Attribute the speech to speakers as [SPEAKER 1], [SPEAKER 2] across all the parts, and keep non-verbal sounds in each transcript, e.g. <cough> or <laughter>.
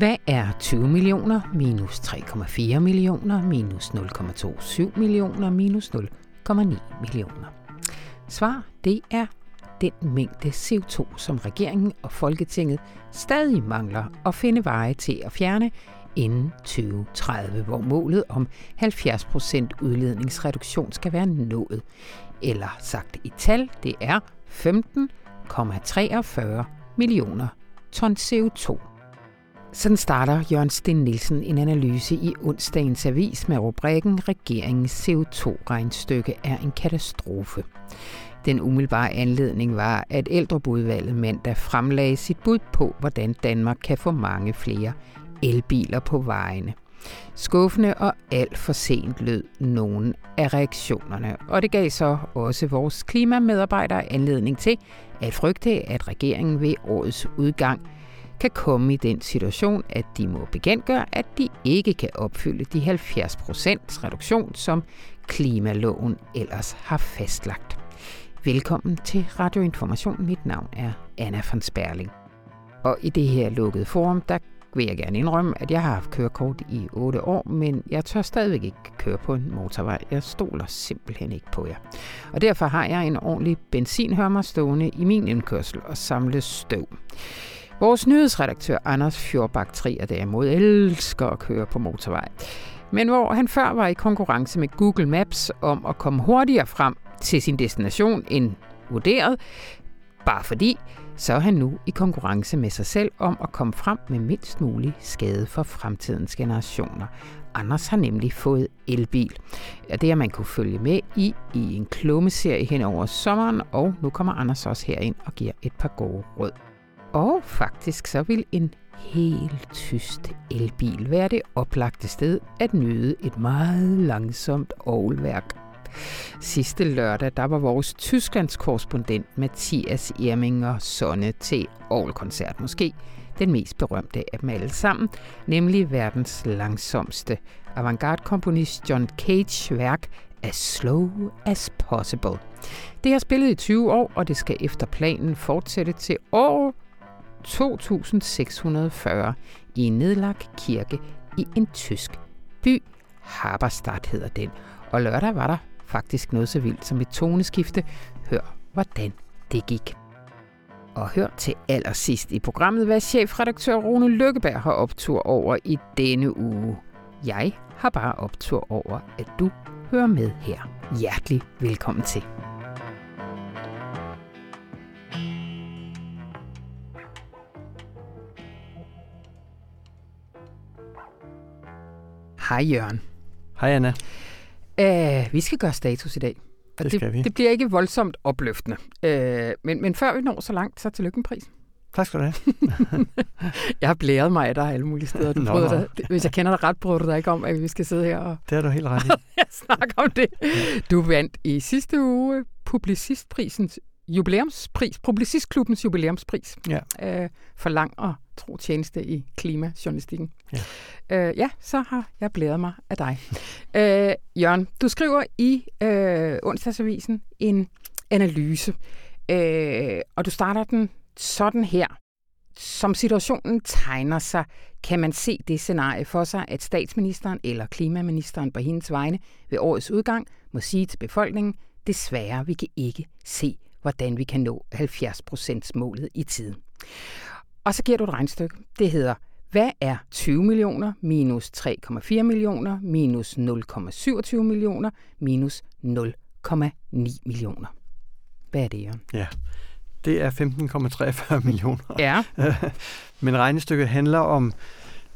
[SPEAKER 1] Hvad er 20 millioner minus 3,4 millioner minus 0,27 millioner minus 0,9 millioner? Svar, det er den mængde CO2, som regeringen og Folketinget stadig mangler at finde veje til at fjerne inden 2030, hvor målet om 70% udledningsreduktion skal være nået. Eller sagt i tal, det er 15,43 millioner ton CO2. Sådan starter Jørgen Sten Nielsen en analyse i onsdagens avis med rubrikken Regeringens CO2-regnstykke er en katastrofe. Den umiddelbare anledning var, at ældrebudvalget mandag fremlagde sit bud på, hvordan Danmark kan få mange flere elbiler på vejene. Skuffende og alt for sent lød nogen af reaktionerne, og det gav så også vores klimamedarbejdere anledning til at frygte, at regeringen ved årets udgang kan komme i den situation, at de må bekendtgøre, at de ikke kan opfylde de 70% reduktion, som klimaloven ellers har fastlagt. Velkommen til Radioinformation. Mit navn er Anna von Sperling. Og i det her lukkede forum, der vil jeg gerne indrømme, at jeg har haft kørekort i 8 år, men jeg tør stadigvæk ikke køre på en motorvej. Jeg stoler simpelthen ikke på jer. Og derfor har jeg en ordentlig benzinhørmer stående i min indkørsel og samle støv. Vores nyhedsredaktør Anders Fjordbak Trier derimod elsker at køre på motorvej. Men hvor han før var i konkurrence med Google Maps om at komme hurtigere frem til sin destination end vurderet, bare fordi, så er han nu i konkurrence med sig selv om at komme frem med mindst mulig skade for fremtidens generationer. Anders har nemlig fået elbil. Ja, det har man kunne følge med i i en klummeserie hen over sommeren, og nu kommer Anders også herind og giver et par gode råd. Og faktisk så vil en helt tyst elbil være det oplagte sted at nyde et meget langsomt ovlværk. Sidste lørdag, der var vores Tysklands korrespondent Mathias Erminger Sonne til Aarhus-koncert. Måske den mest berømte af dem alle sammen, nemlig verdens langsomste avantgarde-komponist John Cage værk As Slow As Possible. Det har spillet i 20 år, og det skal efter planen fortsætte til år 2640 i en nedlagt kirke i en tysk by. Haberstadt hedder den. Og lørdag var der faktisk noget så vildt som et toneskifte. Hør, hvordan det gik. Og hør til allersidst i programmet, hvad chefredaktør Rune Lykkeberg har optur over i denne uge. Jeg har bare optur over, at du hører med her. Hjertelig velkommen til. Hej Jørgen.
[SPEAKER 2] Hej Anna.
[SPEAKER 1] Uh, vi skal gøre status i dag.
[SPEAKER 2] Og det, skal vi.
[SPEAKER 1] det bliver ikke voldsomt opløftende. Uh, men, men før vi når så langt, så tillykke med prisen.
[SPEAKER 2] Tak skal du have. <laughs>
[SPEAKER 1] jeg har blæret mig af dig alle mulige steder. Du Nå, dig, hvis jeg kender dig ret, bryder du dig ikke om, at vi skal sidde her og...
[SPEAKER 2] Det er du helt ret i. <laughs>
[SPEAKER 1] jeg snakker om det. Du vandt i sidste uge Publicistprisens jubilæumspris, Publicistklubbens jubilæumspris,
[SPEAKER 2] ja.
[SPEAKER 1] øh, for lang og tro tjeneste i klimajournalistikken. Ja. Øh, ja, så har jeg blæret mig af dig. øh, Jørgen, du skriver i øh, onsdagsavisen en analyse, øh, og du starter den sådan her. Som situationen tegner sig, kan man se det scenarie for sig, at statsministeren eller klimaministeren på hendes vegne ved årets udgang må sige til befolkningen, desværre, vi kan ikke se hvordan vi kan nå 70% målet i tiden. Og så giver du et regnstykke. Det hedder, hvad er 20 millioner minus 3,4 millioner minus 0,27 millioner minus 0,9 millioner? Hvad er det, Jørgen?
[SPEAKER 2] Ja, det er 15,43 millioner.
[SPEAKER 1] Ja. <laughs>
[SPEAKER 2] Men regnestykket handler om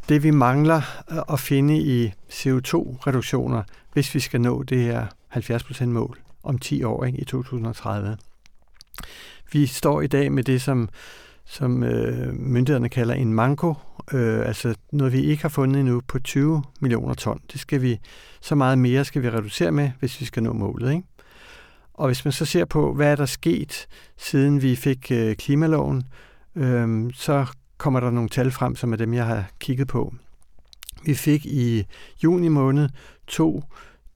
[SPEAKER 2] det, vi mangler at finde i CO2-reduktioner, hvis vi skal nå det her 70% mål om 10 år ikke, i 2030. Vi står i dag med det, som, som øh, myndighederne kalder en manko, øh, altså noget, vi ikke har fundet endnu på 20 millioner ton. Det skal vi, så meget mere skal vi reducere med, hvis vi skal nå målet. Ikke? Og hvis man så ser på, hvad er der sket, siden vi fik øh, klimaloven, øh, så kommer der nogle tal frem, som er dem, jeg har kigget på. Vi fik i juni måned to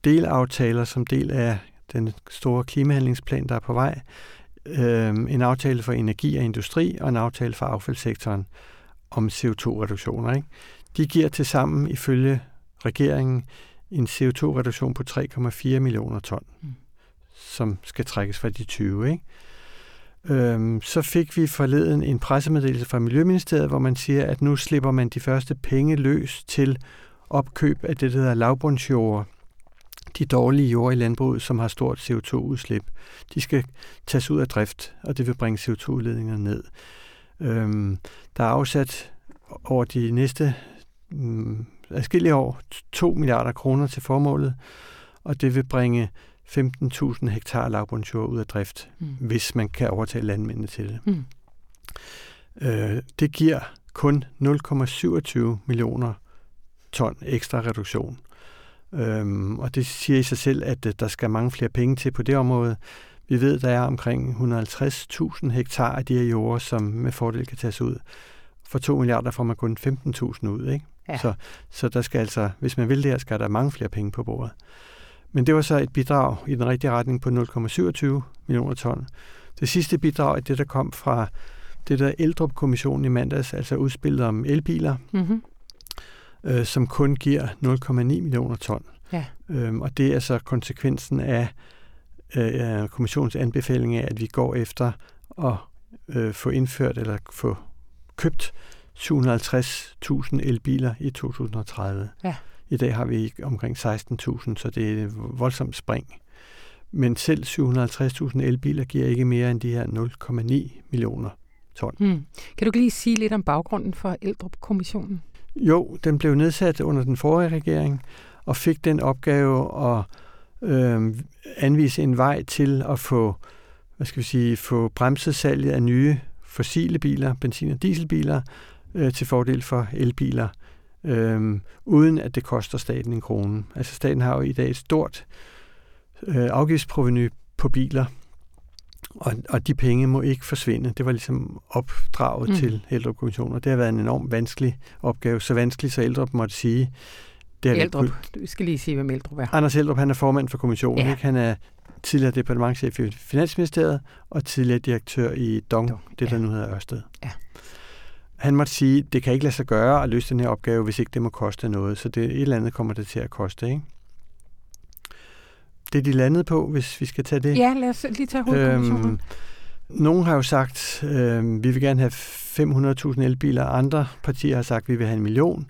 [SPEAKER 2] delaftaler som del af den store klimahandlingsplan, der er på vej øh, en aftale for energi og industri og en aftale for affaldssektoren. om CO2-reduktioner. Ikke? De giver til sammen ifølge regeringen en CO2-reduktion på 3,4 millioner ton, mm. som skal trækkes fra de 20. Ikke? Øhm, så fik vi forleden en pressemeddelelse fra Miljøministeriet, hvor man siger, at nu slipper man de første penge løs til opkøb af det, der hedder lavbundsjord, de dårlige jord i landbruget, som har stort CO2-udslip. De skal tages ud af drift, og det vil bringe CO2-udledningerne ned. Øhm, der er afsat over de næste mm, adskillige år 2 milliarder kroner til formålet, og det vil bringe 15.000 hektar lavbundsjord ud af drift, mm. hvis man kan overtage landmændene til det. Mm. Øh, det giver kun 0,27 millioner ton ekstra reduktion. Øhm, og det siger i sig selv, at øh, der skal mange flere penge til på det område. Vi ved, der er omkring 150.000 hektar af de her jorder, som med fordel kan tages ud. For 2 milliarder får man kun 15.000 ud. Ikke? Ja. Så, så der skal altså, hvis man vil det her, skal der mange flere penge på bordet. Men det var så et bidrag i den rigtige retning på 0,27 millioner ton. Det sidste bidrag er det, der kom fra det der Eldrup-kommissionen i mandags, altså udspillet om elbiler, mm-hmm. Øh, som kun giver 0,9 millioner ton. Ja. Øhm, og det er så konsekvensen af øh, kommissionens anbefaling af, at vi går efter at øh, få indført eller få købt 750.000 elbiler i 2030. Ja. I dag har vi omkring 16.000, så det er et voldsomt spring. Men selv 750.000 elbiler giver ikke mere end de her 0,9 millioner ton. Hmm.
[SPEAKER 1] Kan du lige sige lidt om baggrunden for Eldrup-kommissionen?
[SPEAKER 2] Jo, den blev nedsat under den forrige regering og fik den opgave at øh, anvise en vej til at få, hvad skal vi sige, få bremset salget af nye fossile biler, benzin- og dieselbiler, øh, til fordel for elbiler øh, uden at det koster staten en krone. Altså staten har jo i dag et stort øh, afgiftsproveny på biler, og, og de penge må ikke forsvinde. Det var ligesom opdraget mm. til Ældrekommissionen, og det har været en enormt vanskelig opgave. Så vanskelig, så Ældrup måtte sige...
[SPEAKER 1] Det Ældrup, du skal lige sige, hvem Ældrup er.
[SPEAKER 2] Anders Ældrup, han er formand for kommissionen. Ja. Ikke? Han er tidligere departementchef i Finansministeriet og tidligere direktør i Dong, Dong det der ja. nu hedder Ørsted. Ja han måtte sige, det kan ikke lade sig gøre at løse den her opgave, hvis ikke det må koste noget. Så det et eller andet kommer det til at koste, ikke? Det de landet på, hvis vi skal tage det.
[SPEAKER 1] Ja, lad os lige tage hovedkommissionen. Øhm,
[SPEAKER 2] nogle har jo sagt, øh, vi vil gerne have 500.000 elbiler. Andre partier har sagt, vi vil have en million.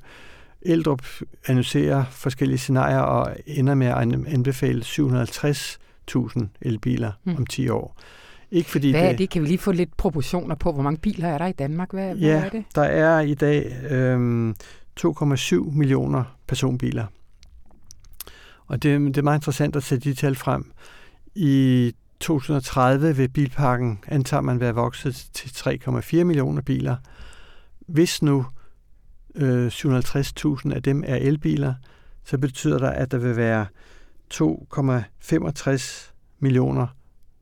[SPEAKER 2] Eldrup annoncerer forskellige scenarier og ender med at anbefale 750.000 elbiler hmm. om 10 år.
[SPEAKER 1] Ikke fordi hvad er det? Kan vi lige få lidt proportioner på, hvor mange biler er der i Danmark? Hvad,
[SPEAKER 2] ja,
[SPEAKER 1] hvad er det?
[SPEAKER 2] der er i dag øhm, 2,7 millioner personbiler. Og det, det er meget interessant at sætte de tal frem. I 2030 vil bilparken, antager man, være vokset til 3,4 millioner biler. Hvis nu øh, 750.000 af dem er elbiler, så betyder det, at der vil være 2,65 millioner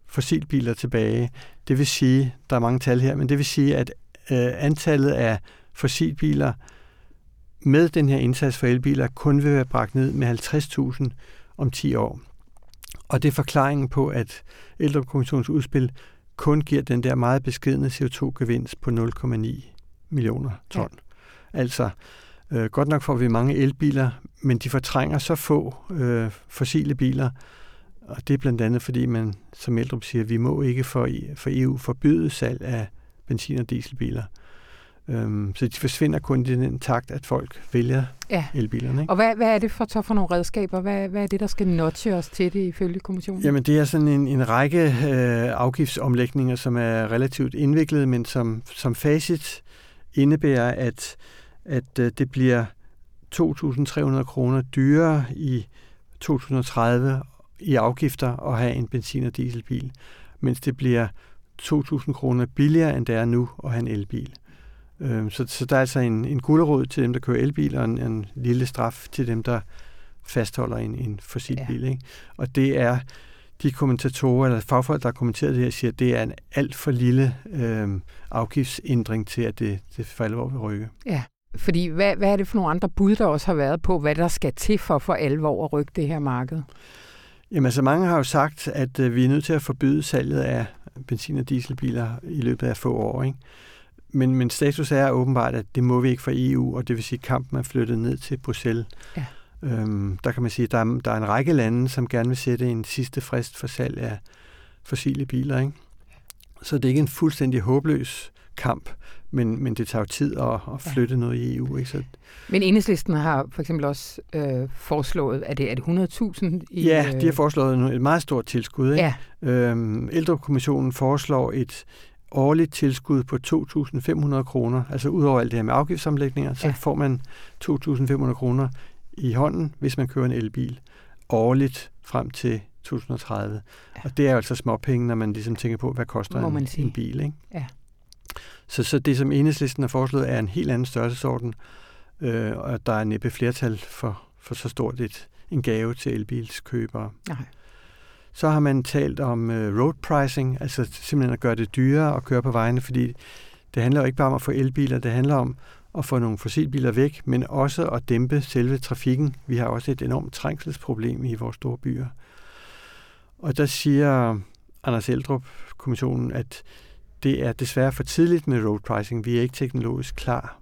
[SPEAKER 2] fossilbiler tilbage. Det vil sige, der er mange tal her, men det vil sige, at øh, antallet af fossilbiler med den her indsats for elbiler kun vil være bragt ned med 50.000 om 10 år. Og det er forklaringen på, at Ældrekommissionens udspil kun giver den der meget beskedne CO2-gevinst på 0,9 millioner ton. Ja. Altså, øh, godt nok får vi mange elbiler, men de fortrænger så få øh, fossile biler, og det er blandt andet, fordi man, som Eldrup siger, vi må ikke for, for EU forbyde salg af benzin- og dieselbiler. Øhm, så de forsvinder kun i den takt, at folk vælger ja. elbilerne. Ikke?
[SPEAKER 1] Og hvad, hvad er det for, for nogle redskaber? Hvad, hvad er det, der skal notche os til det ifølge kommissionen?
[SPEAKER 2] Jamen det er sådan en, en række øh, afgiftsomlægninger, som er relativt indviklede, men som, som facit indebærer, at, at øh, det bliver 2.300 kroner dyrere i 2030 i afgifter at have en benzin- og dieselbil, mens det bliver 2.000 kroner billigere, end det er nu at have en elbil. Øh, så, så der er altså en, en gulderod til dem, der kører elbil, og en, en lille straf til dem, der fastholder en, en fossilbil. Ja. Ikke? Og det er de kommentatorer, eller fagfolk, der har kommenteret det her, siger, at det er en alt for lille øh, afgiftsændring til, at det, det for alvor vil rykke.
[SPEAKER 1] Ja, fordi hvad, hvad er det for nogle andre bud, der også har været på, hvad der skal til for for alvor at rykke det her marked?
[SPEAKER 2] Jamen altså mange har jo sagt, at øh, vi er nødt til at forbyde salget af benzin- og dieselbiler i løbet af få år. Ikke? Men, men status er åbenbart, at det må vi ikke for EU, og det vil sige, at kampen er flyttet ned til Bruxelles. Ja. Øhm, der kan man sige, at der er, der er en række lande, som gerne vil sætte en sidste frist for salg af fossile biler. Ikke? Så det er ikke en fuldstændig håbløs kamp, men, men det tager jo tid at, at flytte ja. noget i EU. Ikke? Så...
[SPEAKER 1] Men enhedslisten har for eksempel også øh, foreslået, er det, er det 100.000? I,
[SPEAKER 2] ja, de har øh, foreslået et meget stort tilskud. Ikke? Ja. Øhm, Ældrekommissionen foreslår et årligt tilskud på 2.500 kroner. Altså udover alt det her med afgiftsomlægninger, så ja. får man 2.500 kroner i hånden, hvis man kører en elbil årligt frem til 2030. Ja. Og det er jo altså småpenge, når man ligesom tænker på, hvad koster en, en bil. Ikke? Ja. Så, så det, som enhedslisten har foreslået, er en helt anden størrelsesorden, øh, og der er næppe flertal for, for så stort et, en gave til elbilskøbere. Nej. Så har man talt om øh, road pricing, altså simpelthen at gøre det dyrere at køre på vejene, fordi det handler jo ikke bare om at få elbiler, det handler om at få nogle fossilbiler væk, men også at dæmpe selve trafikken. Vi har også et enormt trængselsproblem i vores store byer. Og der siger Anders Eldrup, kommissionen, at det er desværre for tidligt med road pricing. Vi er ikke teknologisk klar.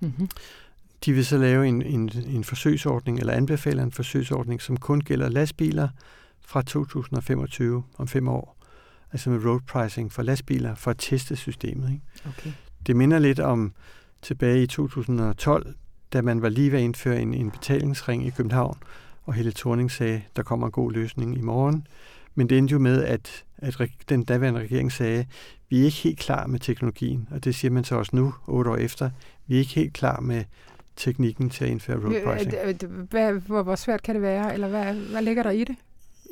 [SPEAKER 2] Mm-hmm. De vil så lave en, en, en forsøgsordning, eller anbefaler en forsøgsordning, som kun gælder lastbiler fra 2025 om fem år. Altså med road pricing for lastbiler, for at teste systemet. Ikke? Okay. Det minder lidt om tilbage i 2012, da man var lige ved at indføre en, en betalingsring i København, og Helle Thorning sagde, der kommer en god løsning i morgen. Men det endte jo med, at, at den daværende regering sagde, vi er ikke helt klar med teknologien, og det siger man så også nu, otte år efter. Vi er ikke helt klar med teknikken til at indføre road pricing.
[SPEAKER 1] Hvor, hvor svært kan det være, eller hvad, hvad ligger der i det?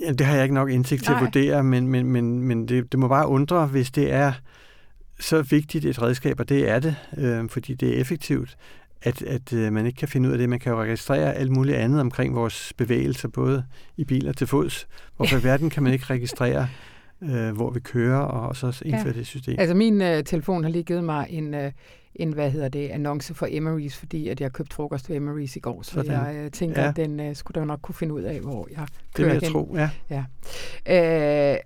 [SPEAKER 2] Ja, det har jeg ikke nok indsigt til Nej. at vurdere, men, men, men, men det, det må bare undre, hvis det er så vigtigt et redskab, og det er det, øh, fordi det er effektivt, at, at øh, man ikke kan finde ud af det. Man kan jo registrere alt muligt andet omkring vores bevægelser, både i biler til fods. Hvorfor i verden kan man ikke <laughs> registrere, øh, hvor vi kører, og så indføre ja. det system?
[SPEAKER 1] Altså min øh, telefon har lige givet mig en, øh, en hvad hedder det, annonce for Emery's, fordi at jeg købte frokost ved Emery's i går, så Sådan. jeg øh, tænker, ja. at den øh, skulle da nok kunne finde ud af, hvor jeg kører
[SPEAKER 2] Det vil jeg hen. tro, ja.
[SPEAKER 1] ja. Øh,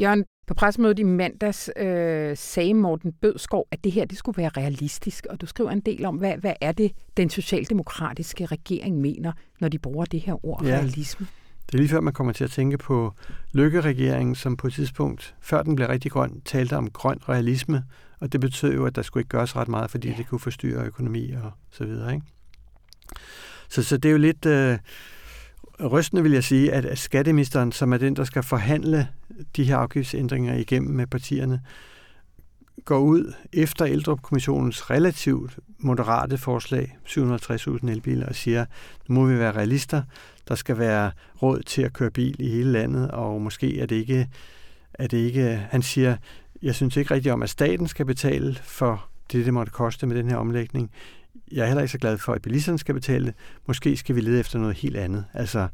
[SPEAKER 1] Jørgen, på pressemødet i mandags øh, sagde Morten Bødskov, at det her det skulle være realistisk, og du skriver en del om, hvad, hvad er det, den socialdemokratiske regering mener, når de bruger det her ord ja. realisme?
[SPEAKER 2] Det er lige før, man kommer til at tænke på Lykke-regeringen, som på et tidspunkt, før den blev rigtig grøn, talte om grøn realisme, og det betød jo, at der skulle ikke gøres ret meget, fordi ja. det kunne forstyrre økonomi og så videre. Ikke? Så, så det er jo lidt... Øh, rystende vil jeg sige, at skatteministeren, som er den, der skal forhandle de her afgiftsændringer igennem med partierne, går ud efter ældrekommissionens relativt moderate forslag, 750.000 elbiler, og siger, nu må vi være realister, der skal være råd til at køre bil i hele landet, og måske er det ikke, er det ikke han siger, jeg synes ikke rigtigt om, at staten skal betale for det, det måtte koste med den her omlægning jeg er heller ikke så glad for, at bilisterne skal betale. Måske skal vi lede efter noget helt andet. Altså,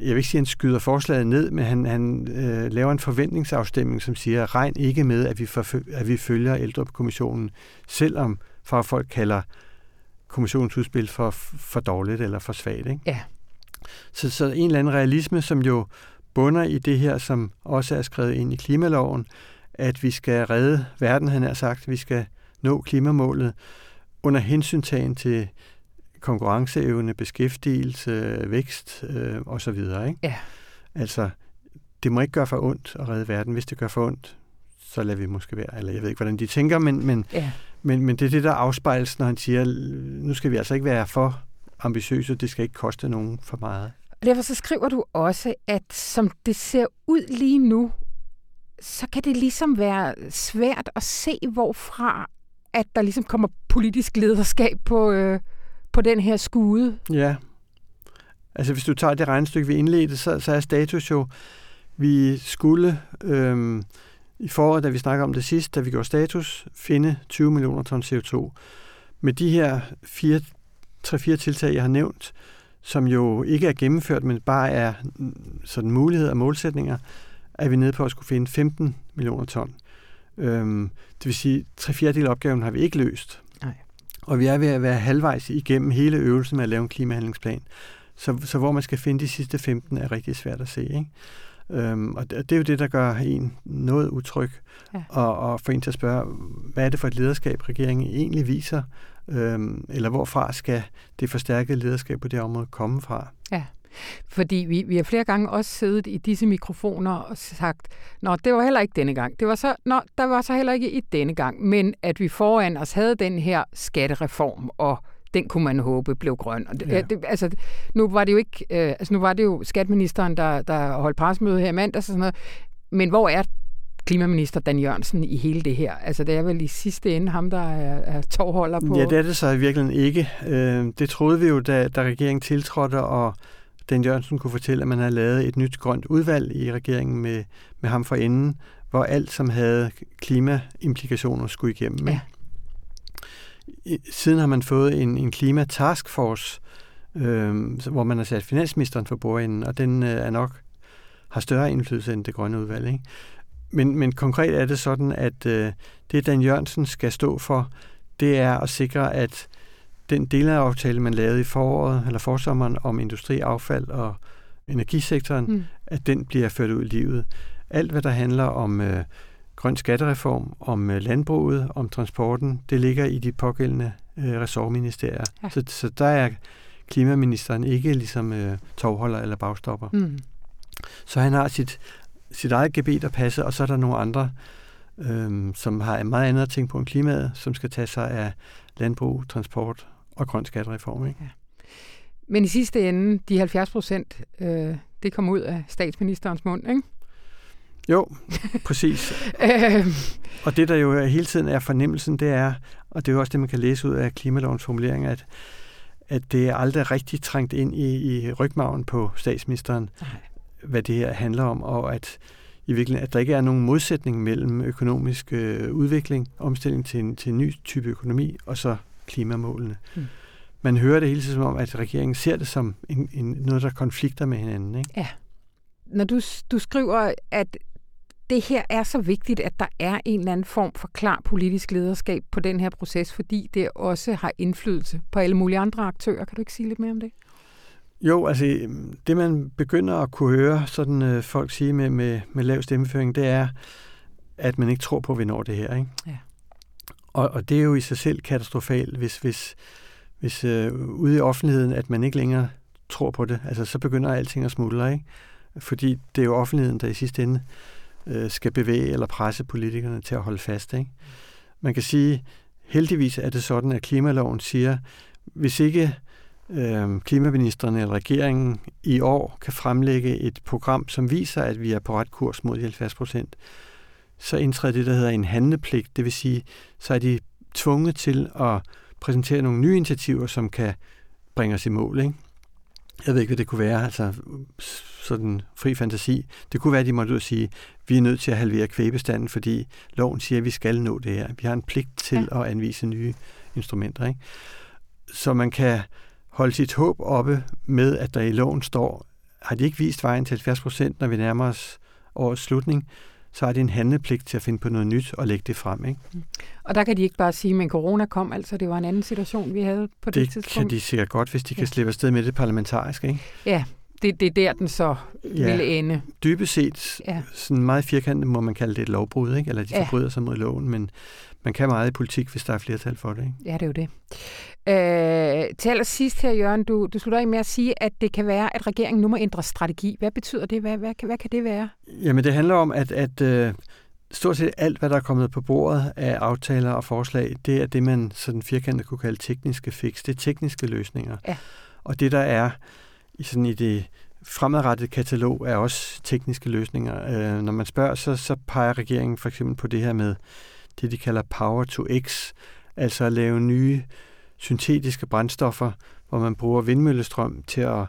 [SPEAKER 2] jeg vil ikke sige, at han skyder forslaget ned, men han, han øh, laver en forventningsafstemning, som siger, regn ikke med, at vi, for, at vi følger ældrekommissionen, selvom folk kalder kommissionens udspil for, for dårligt eller for svagt. Ikke? Ja. Så, så en eller anden realisme, som jo bunder i det her, som også er skrevet ind i klimaloven, at vi skal redde verden, han har sagt, vi skal nå klimamålet, under hensyntagen til konkurrenceevne, beskæftigelse, vækst øh, osv. Ikke? Ja. Altså, det må ikke gøre for ondt at redde verden. Hvis det gør for ondt, så lader vi måske være. Eller jeg ved ikke, hvordan de tænker, men, men, ja. men, men det er det, der afspejles, når han siger, nu skal vi altså ikke være for ambitiøse, det skal ikke koste nogen for meget.
[SPEAKER 1] Og derfor så skriver du også, at som det ser ud lige nu, så kan det ligesom være svært at se, hvorfra at der ligesom kommer politisk lederskab på, øh, på den her skude.
[SPEAKER 2] Ja. Altså hvis du tager det regnestykke, vi indledte, så, så er status jo, vi skulle øh, i foråret, da vi snakker om det sidst, da vi gjorde status, finde 20 millioner ton CO2. Med de her fire, tre-fire tiltag, jeg har nævnt, som jo ikke er gennemført, men bare er sådan muligheder og målsætninger, er vi nede på at skulle finde 15 millioner ton. Øhm, det vil sige, at tre fjerdedel af opgaven har vi ikke løst. Nej. Og vi er ved at være halvvejs igennem hele øvelsen med at lave en klimahandlingsplan. Så, så hvor man skal finde de sidste 15 er rigtig svært at se. Ikke? Øhm, og det er jo det, der gør en noget utryg, ja. og, og for en til at spørge, hvad er det for et lederskab, regeringen egentlig viser, øhm, eller hvorfra skal det forstærkede lederskab på det område komme fra?
[SPEAKER 1] Ja. Fordi vi, vi har flere gange også siddet i disse mikrofoner og sagt, nå, det var heller ikke denne gang. Det var så, nå, der var så heller ikke i denne gang, men at vi foran os havde den her skattereform, og den kunne man håbe blev grøn. Og det, ja. det, altså, nu var det jo ikke, øh, altså nu var det jo skatministeren, der, der holdt presmøde her i mandags og sådan noget, men hvor er klimaminister Dan Jørgensen i hele det her? Altså det er vel i sidste ende ham, der er, er tovholder på...
[SPEAKER 2] Ja, det er det så i virkeligheden ikke. Øh, det troede vi jo, da, da regeringen tiltrådte, og Dan Jørgensen kunne fortælle, at man havde lavet et nyt grønt udvalg i regeringen med, med ham for enden, hvor alt, som havde klimaimplikationer, skulle igennem. Ja. Siden har man fået en, en klima-taskforce, øh, hvor man har sat finansministeren for bordenden, og den øh, er nok har større indflydelse end det grønne udvalg. Ikke? Men, men konkret er det sådan, at øh, det Dan Jørgensen skal stå for, det er at sikre, at den delaftale, man lavede i foråret eller forsommeren om industriaffald og energisektoren, mm. at den bliver ført ud i livet. Alt, hvad der handler om øh, grøn skattereform, om øh, landbruget, om transporten, det ligger i de pågældende øh, ressortministerier. Ja. Så, så der er klimaministeren ikke ligesom øh, tovholder eller bagstopper. Mm. Så han har sit, sit eget gebet at passe, og så er der nogle andre, øh, som har meget andet ting på en klimaet, som skal tage sig af landbrug, transport og grøn skattereform. Ikke? Ja.
[SPEAKER 1] Men i sidste ende, de 70 procent, øh, det kom ud af statsministerens mund, ikke?
[SPEAKER 2] Jo, præcis. <laughs> Øhm. og det, der jo hele tiden er fornemmelsen, det er, og det er jo også det, man kan læse ud af klimalovens formulering, at, at det er aldrig rigtig trængt ind i, i rygmagen på statsministeren, Nej. hvad det her handler om, og at i virkeligheden, at der ikke er nogen modsætning mellem økonomisk øh, udvikling, omstilling til en, til en ny type økonomi, og så klimamålene. Mm. Man hører det hele tiden som om, at regeringen ser det som en, en, noget, der konflikter med hinanden. Ikke?
[SPEAKER 1] Ja. Når du, du skriver, at det her er så vigtigt, at der er en eller anden form for klar politisk lederskab på den her proces, fordi det også har indflydelse på alle mulige andre aktører. Kan du ikke sige lidt mere om det?
[SPEAKER 2] Jo, altså det man begynder at kunne høre sådan øh, folk sige med, med, med lav stemmeføring, det er, at man ikke tror på, at vi når det her. Ikke? Ja. Og, og det er jo i sig selv katastrofalt, hvis, hvis, hvis øh, ude i offentligheden, at man ikke længere tror på det. Altså så begynder alting at smuldre, ikke? Fordi det er jo offentligheden, der i sidste ende øh, skal bevæge eller presse politikerne til at holde fast. Ikke? Man kan sige, heldigvis er det sådan, at klimaloven siger, hvis ikke øh, klimaministeren eller regeringen i år kan fremlægge et program, som viser, at vi er på ret kurs mod de 70 procent, så indtræder det, der hedder en handlepligt. Det vil sige, så er de tvunget til at præsentere nogle nye initiativer, som kan bringe os i mål. Ikke? Jeg ved ikke, hvad det kunne være, altså sådan fri fantasi. Det kunne være, at de måtte ud og sige, vi er nødt til at halvere kvæbestanden, fordi loven siger, at vi skal nå det her. Vi har en pligt til ja. at anvise nye instrumenter. Ikke? Så man kan holde sit håb oppe med, at der i loven står, har de ikke vist vejen til 70 procent, når vi nærmer os årets slutning, så er det en handlepligt til at finde på noget nyt og lægge det frem. Ikke? Mm.
[SPEAKER 1] Og der kan de ikke bare sige, at corona kom, altså det var en anden situation, vi havde på det, det tidspunkt.
[SPEAKER 2] Det kan de sikkert godt, hvis de ja. kan slippe afsted med det parlamentarisk. Ikke?
[SPEAKER 1] Ja, det, det er der, den så ja, vil ende.
[SPEAKER 2] Dybest set, ja. sådan meget firkantet må man kalde det et lovbrud, ikke? eller de ja. forbryder sig mod loven, men man kan meget i politik, hvis der er flertal for det. Ikke?
[SPEAKER 1] Ja, det er jo det. Øh, til allersidst her, Jørgen, du, du slutter af med at sige, at det kan være, at regeringen nu må ændre strategi. Hvad betyder det? Hvad, hvad, hvad kan det være?
[SPEAKER 2] Jamen, det handler om, at, at uh, stort set alt, hvad der er kommet på bordet af aftaler og forslag, det er det, man sådan firkantet kunne kalde tekniske fix. Det er tekniske løsninger. Ja. Og det, der er i, sådan i det fremadrettede katalog, er også tekniske løsninger. Uh, når man spørger, så, så peger regeringen for eksempel på det her med det, de kalder power to x, altså at lave nye syntetiske brændstoffer, hvor man bruger vindmøllestrøm til at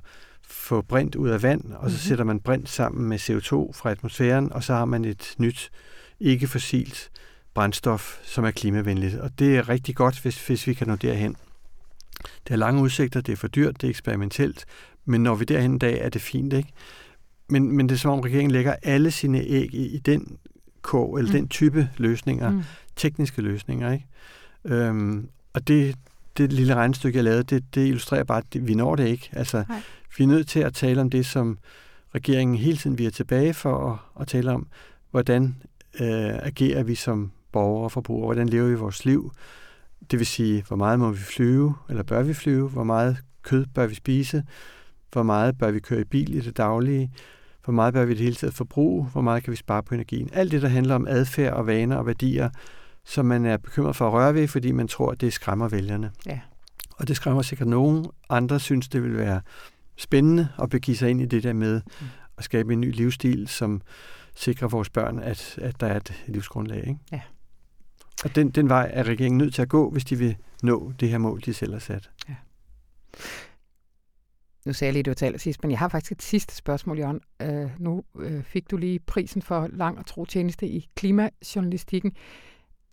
[SPEAKER 2] få brint ud af vand, og så mm-hmm. sætter man brint sammen med CO2 fra atmosfæren, og så har man et nyt, ikke fossilt brændstof, som er klimavenligt. Og det er rigtig godt, hvis, hvis vi kan nå derhen. Det er lange udsigter, det er for dyrt, det er eksperimentelt, men når vi derhen en dag, er det fint, ikke? Men, men det er som om regeringen lægger alle sine æg i, i den kog, eller mm. den type løsninger, mm. tekniske løsninger, ikke? Øhm, og det, det lille regnestykke, jeg lavede, det, det illustrerer bare, at vi når det ikke. Altså, Nej. vi er nødt til at tale om det, som regeringen hele tiden vi er tilbage for at, at tale om, hvordan øh, agerer vi som borgere og forbrugere, hvordan lever vi vores liv, det vil sige, hvor meget må vi flyve, eller bør vi flyve, hvor meget kød bør vi spise, hvor meget bør vi køre i bil i det daglige, hvor meget bør vi det hele taget forbruge, hvor meget kan vi spare på energien. Alt det, der handler om adfærd og vaner og værdier, som man er bekymret for at røre ved, fordi man tror, at det skræmmer vælgerne.
[SPEAKER 1] Ja.
[SPEAKER 2] Og det skræmmer sikkert nogen. Andre synes, det vil være spændende at begive sig ind i det der med mm. at skabe en ny livsstil, som sikrer vores børn, at, at der er et livsgrundlag. Ikke?
[SPEAKER 1] Ja.
[SPEAKER 2] Og den, den vej er regeringen nødt til at gå, hvis de vil nå det her mål, de selv har sat. Ja.
[SPEAKER 1] Nu sagde jeg lige, det var til sidst, men jeg har faktisk et sidste spørgsmål, Jørgen. Øh, nu øh, fik du lige prisen for lang og tro tjeneste i klimajournalistikken.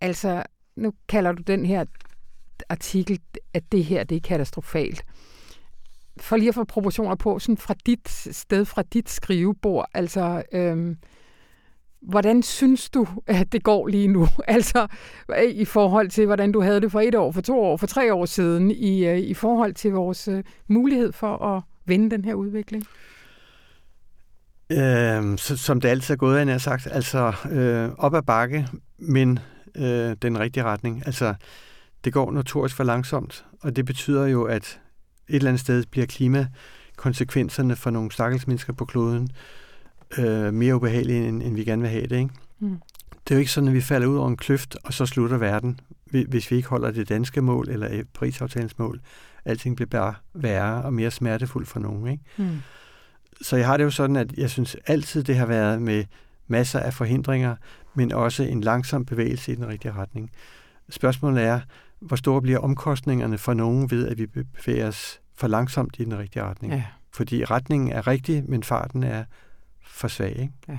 [SPEAKER 1] Altså, nu kalder du den her artikel, at det her det er katastrofalt. For lige at få proportioner på, sådan fra dit sted, fra dit skrivebord, altså, øhm, hvordan synes du, at det går lige nu? <laughs> Altså, øh, i forhold til, hvordan du havde det for et år, for to år, for tre år siden, i, øh, i forhold til vores øh, mulighed for at vende den her udvikling?
[SPEAKER 2] Øh, som det altid er gået, han har sagt, altså øh, op ad bakke, men øh, den rigtige retning. Altså, det går notorisk for langsomt, og det betyder jo, at et eller andet sted bliver klimakonsekvenserne for nogle stakkels mennesker på kloden øh, mere ubehagelige, end, end vi gerne vil have det. Ikke? Mm. Det er jo ikke sådan, at vi falder ud over en kløft, og så slutter verden, hvis vi ikke holder det danske mål eller prisaftalens mål. Alting bliver bare værre og mere smertefuldt for nogen. Ikke? Mm. Så jeg har det jo sådan, at jeg synes altid, det har været med masser af forhindringer, men også en langsom bevægelse i den rigtige retning. Spørgsmålet er, hvor store bliver omkostningerne for nogen ved, at vi bevæger os for langsomt i den rigtige retning? Ja. Fordi retningen er rigtig, men farten er for svag. Ikke? Ja.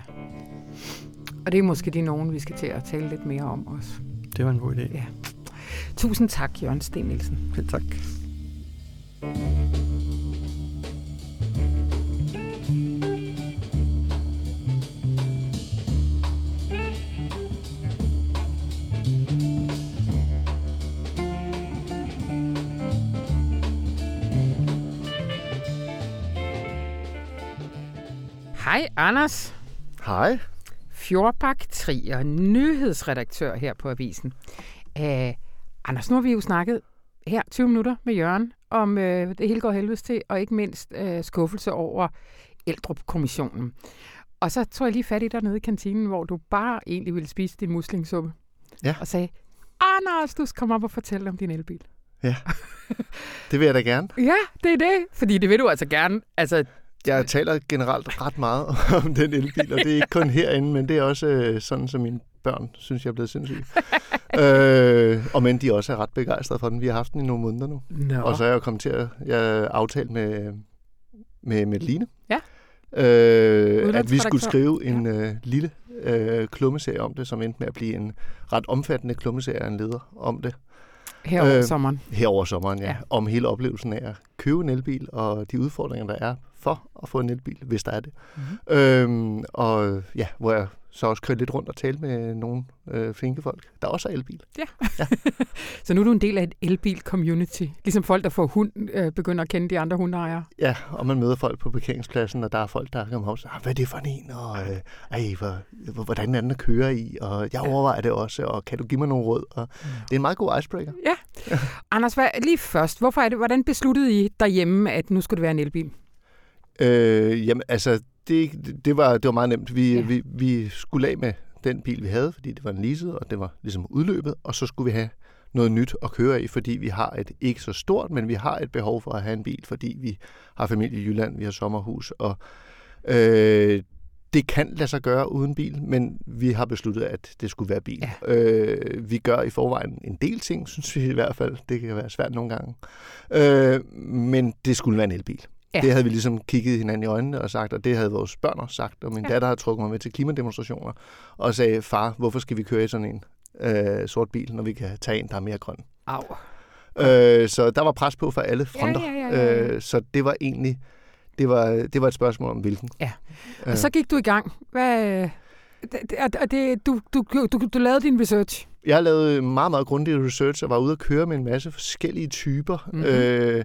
[SPEAKER 1] Og det er måske de nogen, vi skal til at tale lidt mere om også.
[SPEAKER 2] Det var en god idé.
[SPEAKER 1] Ja. Tusind tak, Jørgen Sten Nielsen.
[SPEAKER 2] Selv tak.
[SPEAKER 1] Hej, Anders.
[SPEAKER 3] Hej.
[SPEAKER 1] Fjordbak Trier, nyhedsredaktør her på Avisen. Uh, Anders, nu har vi jo snakket her 20 minutter med Jørgen om uh, det hele går helvedes til, og ikke mindst uh, skuffelse over Eldrup-kommissionen. Og så tror jeg lige fat i dig nede i kantinen, hvor du bare egentlig ville spise din muslingsuppe.
[SPEAKER 3] Ja.
[SPEAKER 1] Og sagde, Anders, du skal komme op og fortælle om din elbil.
[SPEAKER 3] Ja, det vil jeg da gerne. <laughs>
[SPEAKER 1] ja, det er det, fordi det vil du altså gerne. Altså,
[SPEAKER 3] jeg taler generelt ret meget <laughs> om den elbil, og det er ikke kun herinde, men det er også øh, sådan, som mine børn synes, jeg er blevet sindssyg. <laughs> øh, og men de også er ret begejstrede for den. Vi har haft den i nogle måneder nu.
[SPEAKER 1] Nå.
[SPEAKER 3] Og så er jeg jo kommet til at jeg aftalt med, med, med Line,
[SPEAKER 1] ja.
[SPEAKER 3] øh, at vi skulle skrive en ja. øh, lille øh, klummeserie om det, som endte med at blive en ret omfattende klummeserie af en leder om det.
[SPEAKER 1] Her over øh, sommeren.
[SPEAKER 3] Her over sommeren, ja. ja. Om hele oplevelsen af at købe en elbil, og de udfordringer, der er for at få en elbil, hvis der er det. Mm-hmm. Øhm, og ja, hvor jeg så også kørte lidt rundt og talte med nogle øh, flinke folk, der også er elbil.
[SPEAKER 1] Ja. ja. <laughs> så nu er du en del af et elbil-community. Ligesom folk, der får hund, øh, begynder at kende de andre hundejere.
[SPEAKER 3] Ja, og man møder folk på parkeringspladsen, og der er folk, der kommer og siger, hvad er det for en? Og øh, ej, hvor, hvordan anden kører i? Og jeg overvejer det også, og kan du give mig nogle råd? Og mm. Det er en meget god icebreaker.
[SPEAKER 1] Ja. <laughs> Anders, hvad, lige først, hvorfor er det, hvordan besluttede I derhjemme, at nu skulle det være en elbil?
[SPEAKER 3] Øh, jamen, altså, det, det, var, det var meget nemt. Vi, ja. vi, vi skulle af med den bil, vi havde, fordi det var en leaset, og det var ligesom udløbet, og så skulle vi have noget nyt at køre i, fordi vi har et ikke så stort, men vi har et behov for at have en bil, fordi vi har familie i Jylland, vi har sommerhus, og øh, det kan lade sig gøre uden bil, men vi har besluttet, at det skulle være bil. Ja. Øh, vi gør i forvejen en del ting, synes vi i hvert fald. Det kan være svært nogle gange. Øh, men det skulle være en elbil. Ja. Det havde vi ligesom kigget hinanden i øjnene og sagt, og det havde vores børn også sagt. Og min ja. datter har trukket mig med til klimademonstrationer og sagde, far, hvorfor skal vi køre i sådan en øh, sort bil, når vi kan tage en, der er mere grøn?
[SPEAKER 1] Au.
[SPEAKER 3] Øh, så der var pres på for alle fronter. Ja, ja, ja, ja. Øh, så det var egentlig det var, det var et spørgsmål om hvilken.
[SPEAKER 1] Ja. Og øh. så gik du i gang. Hvad, det, det, du, du, du, du lavede din research.
[SPEAKER 3] Jeg lavede meget, meget grundig research og var ude at køre med en masse forskellige typer. Mm-hmm. Øh,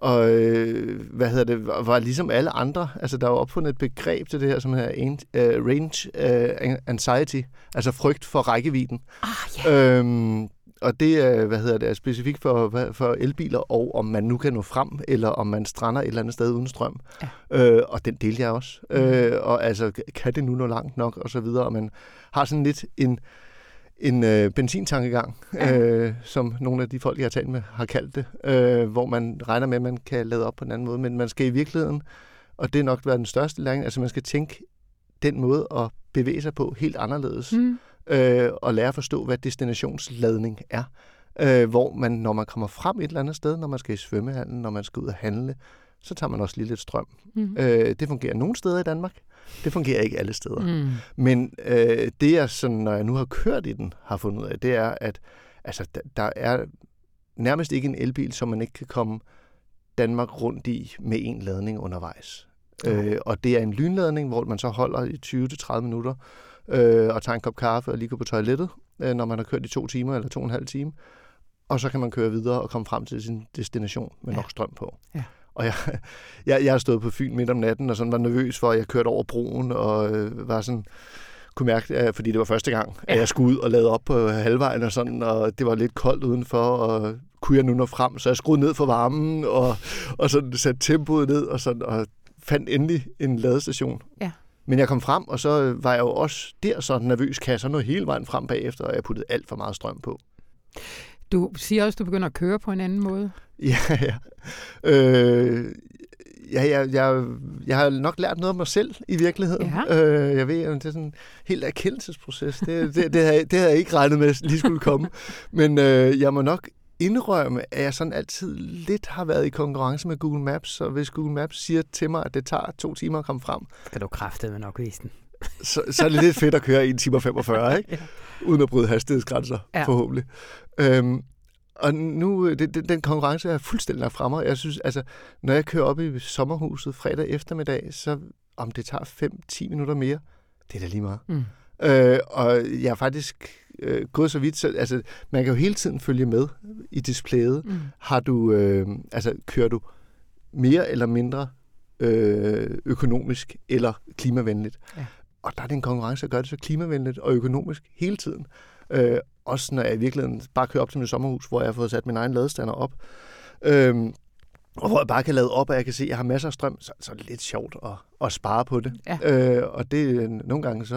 [SPEAKER 3] og øh, hvad hedder det, var, var ligesom alle andre. Altså, der var opfundet et begreb til det her, som hedder uh, range uh, anxiety, altså frygt for rækkevidden.
[SPEAKER 1] Ah, ja.
[SPEAKER 3] Øhm, og det er, hvad hedder det, er specifikt for, for elbiler, og om man nu kan nå frem, eller om man strander et eller andet sted uden strøm. Ja. Øh, og den delte jeg også. Mm. Øh, og altså, kan det nu nå langt nok, og så videre. Og man har sådan lidt en, en øh, benzintankegang, ja. øh, som nogle af de folk, jeg har talt med, har kaldt det, øh, hvor man regner med, at man kan lade op på en anden måde. Men man skal i virkeligheden, og det er nok været den største læring, altså man skal tænke den måde at bevæge sig på helt anderledes. Mm øh, og lære at forstå, hvad destinationsladning er. Øh, hvor man, når man kommer frem et eller andet sted, når man skal i svømmehallen, når man skal ud og handle, så tager man også lige lidt strøm. Mm. Øh, det fungerer nogle steder i Danmark. Det fungerer ikke alle steder. Mm. Men øh, det jeg, sådan, når jeg nu har kørt i den, har fundet ud af, det er, at altså, der er nærmest ikke en elbil, som man ikke kan komme Danmark rundt i med en ladning undervejs. Mm. Øh, og det er en lynladning, hvor man så holder i 20-30 minutter, øh, og tage en kop kaffe og lige gå på toilettet, øh, når man har kørt i to timer eller to og en halv time. Og så kan man køre videre og komme frem til sin destination med ja. nok strøm på. Ja. Og jeg, <laughs> jeg, jeg har stået på Fyn midt om natten og sådan var nervøs for, at jeg kørte over broen og øh, var sådan kunne mærke, at, fordi det var første gang, ja. at jeg skulle ud og lade op på halvvejen og sådan, og det var lidt koldt udenfor, og kunne jeg nu nå frem, så jeg skruede ned for varmen, og, og sådan satte tempoet ned, og, sådan, og fandt endelig en ladestation. Ja. Men jeg kom frem, og så var jeg jo også der så nervøs, så nå hele vejen frem bagefter, og jeg puttede alt for meget strøm på.
[SPEAKER 1] Du siger også, at du begynder at køre på en anden måde. <laughs>
[SPEAKER 3] Ja, ja. Øh, ja, jeg, jeg, jeg har nok lært noget om mig selv i virkeligheden. Ja. Øh, jeg ved, det er sådan en helt erkendelsesproces. Det, det, det, havde, det havde jeg ikke regnet med, at lige skulle komme. Men øh, jeg må nok indrømme, at jeg sådan altid lidt har været i konkurrence med Google Maps, så hvis Google Maps siger til mig, at det tager to timer at komme frem,
[SPEAKER 1] skal du med nok vise den.
[SPEAKER 3] Så, så er det lidt fedt at køre 1 time 45, ikke? uden at bryde hastighedsgrænser, ja. forhåbentlig. Øhm, og nu, det, det, den konkurrence er fuldstændig lagt fremme. Jeg synes, altså, når jeg kører op i sommerhuset fredag eftermiddag, så om det tager 5-10 minutter mere, det er da lige meget. Mm. Øh, og jeg er faktisk øh, gået så vidt, så altså, man kan jo hele tiden følge med i displayet. Mm. Har du, øh, altså, kører du mere eller mindre øh, økonomisk eller klimavenligt? Ja. Og der er det en konkurrence, der gør det så klimavenligt og økonomisk hele tiden. Øh, også når jeg i virkeligheden bare kører op til mit sommerhus, hvor jeg har fået sat min egen ladestander op. Øh, og hvor jeg bare kan lade op, og jeg kan se, at jeg har masser af strøm, så, så er det lidt sjovt at, at spare på det. Ja. Øh, og det nogle gange så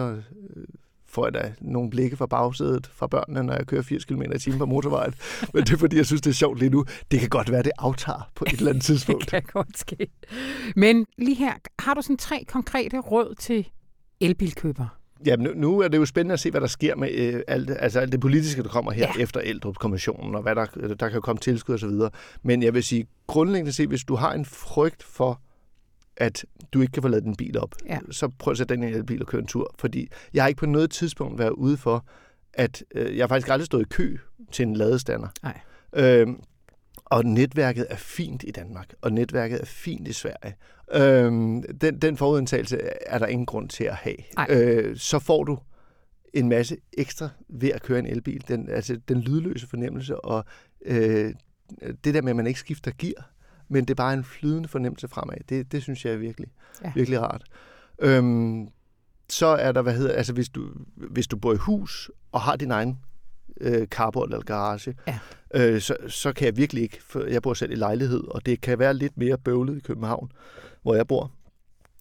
[SPEAKER 3] øh, får jeg da nogle blikke fra bagsædet fra børnene, når jeg kører 80 km i timen på motorvejen. <laughs> Men det er fordi, jeg synes, det er sjovt lige nu. Det kan godt være, det aftager på et eller andet <laughs> tidspunkt.
[SPEAKER 1] det kan godt ske. Men lige her, har du sådan tre konkrete råd til elbilkøbere?
[SPEAKER 3] Ja, nu, nu er det jo spændende at se, hvad der sker med øh, alt, altså alt det politiske, der kommer her ja. efter Eldrup-kommissionen, og hvad der, der kan komme tilskud osv. Men jeg vil sige, grundlæggende set, hvis du har en frygt for, at du ikke kan få lavet din bil op, ja. så prøv at sætte den i en bil og køre en tur. Fordi jeg har ikke på noget tidspunkt været ude for, at øh, jeg har faktisk aldrig stået i kø til en ladestander. Nej. Øhm, og netværket er fint i Danmark, og netværket er fint i Sverige. Øhm, den, den forudindtagelse er der ingen grund til at have. Øh, så får du en masse ekstra ved at køre en elbil. Den, altså den lydløse fornemmelse, og øh, det der med, at man ikke skifter gear, men det er bare en flydende fornemmelse fremad. Det, det synes jeg er virkelig, ja. virkelig rart. Øhm, så er der, hvad hedder, altså hvis du, hvis du bor i hus og har din egen øh, carport eller garage, ja. øh, så, så kan jeg virkelig ikke, for jeg bor selv i lejlighed, og det kan være lidt mere bøvlet i København, hvor jeg bor.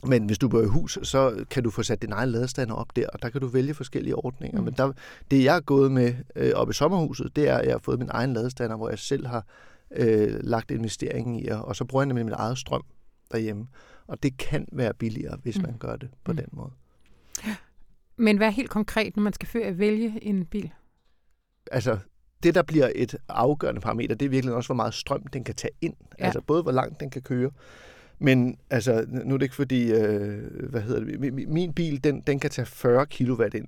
[SPEAKER 3] Men hvis du bor i hus, så kan du få sat din egen ladestander op der, og der kan du vælge forskellige ordninger. Mm. Men der, det jeg er gået med øh, op i sommerhuset, det er, at jeg har fået min egen ladestander, hvor jeg selv har øh, lagt investeringen i, og så bruger jeg nemlig min eget strøm derhjemme. Og det kan være billigere, hvis mm. man gør det på mm. den måde.
[SPEAKER 1] Men hvad helt konkret, når man skal vælge en bil?
[SPEAKER 3] Altså, det, der bliver et afgørende parameter, det er virkelig også, hvor meget strøm den kan tage ind. Ja. Altså både, hvor langt den kan køre. Men altså, nu er det ikke fordi, øh, hvad hedder det, min, bil, den, den kan tage 40 kW ind.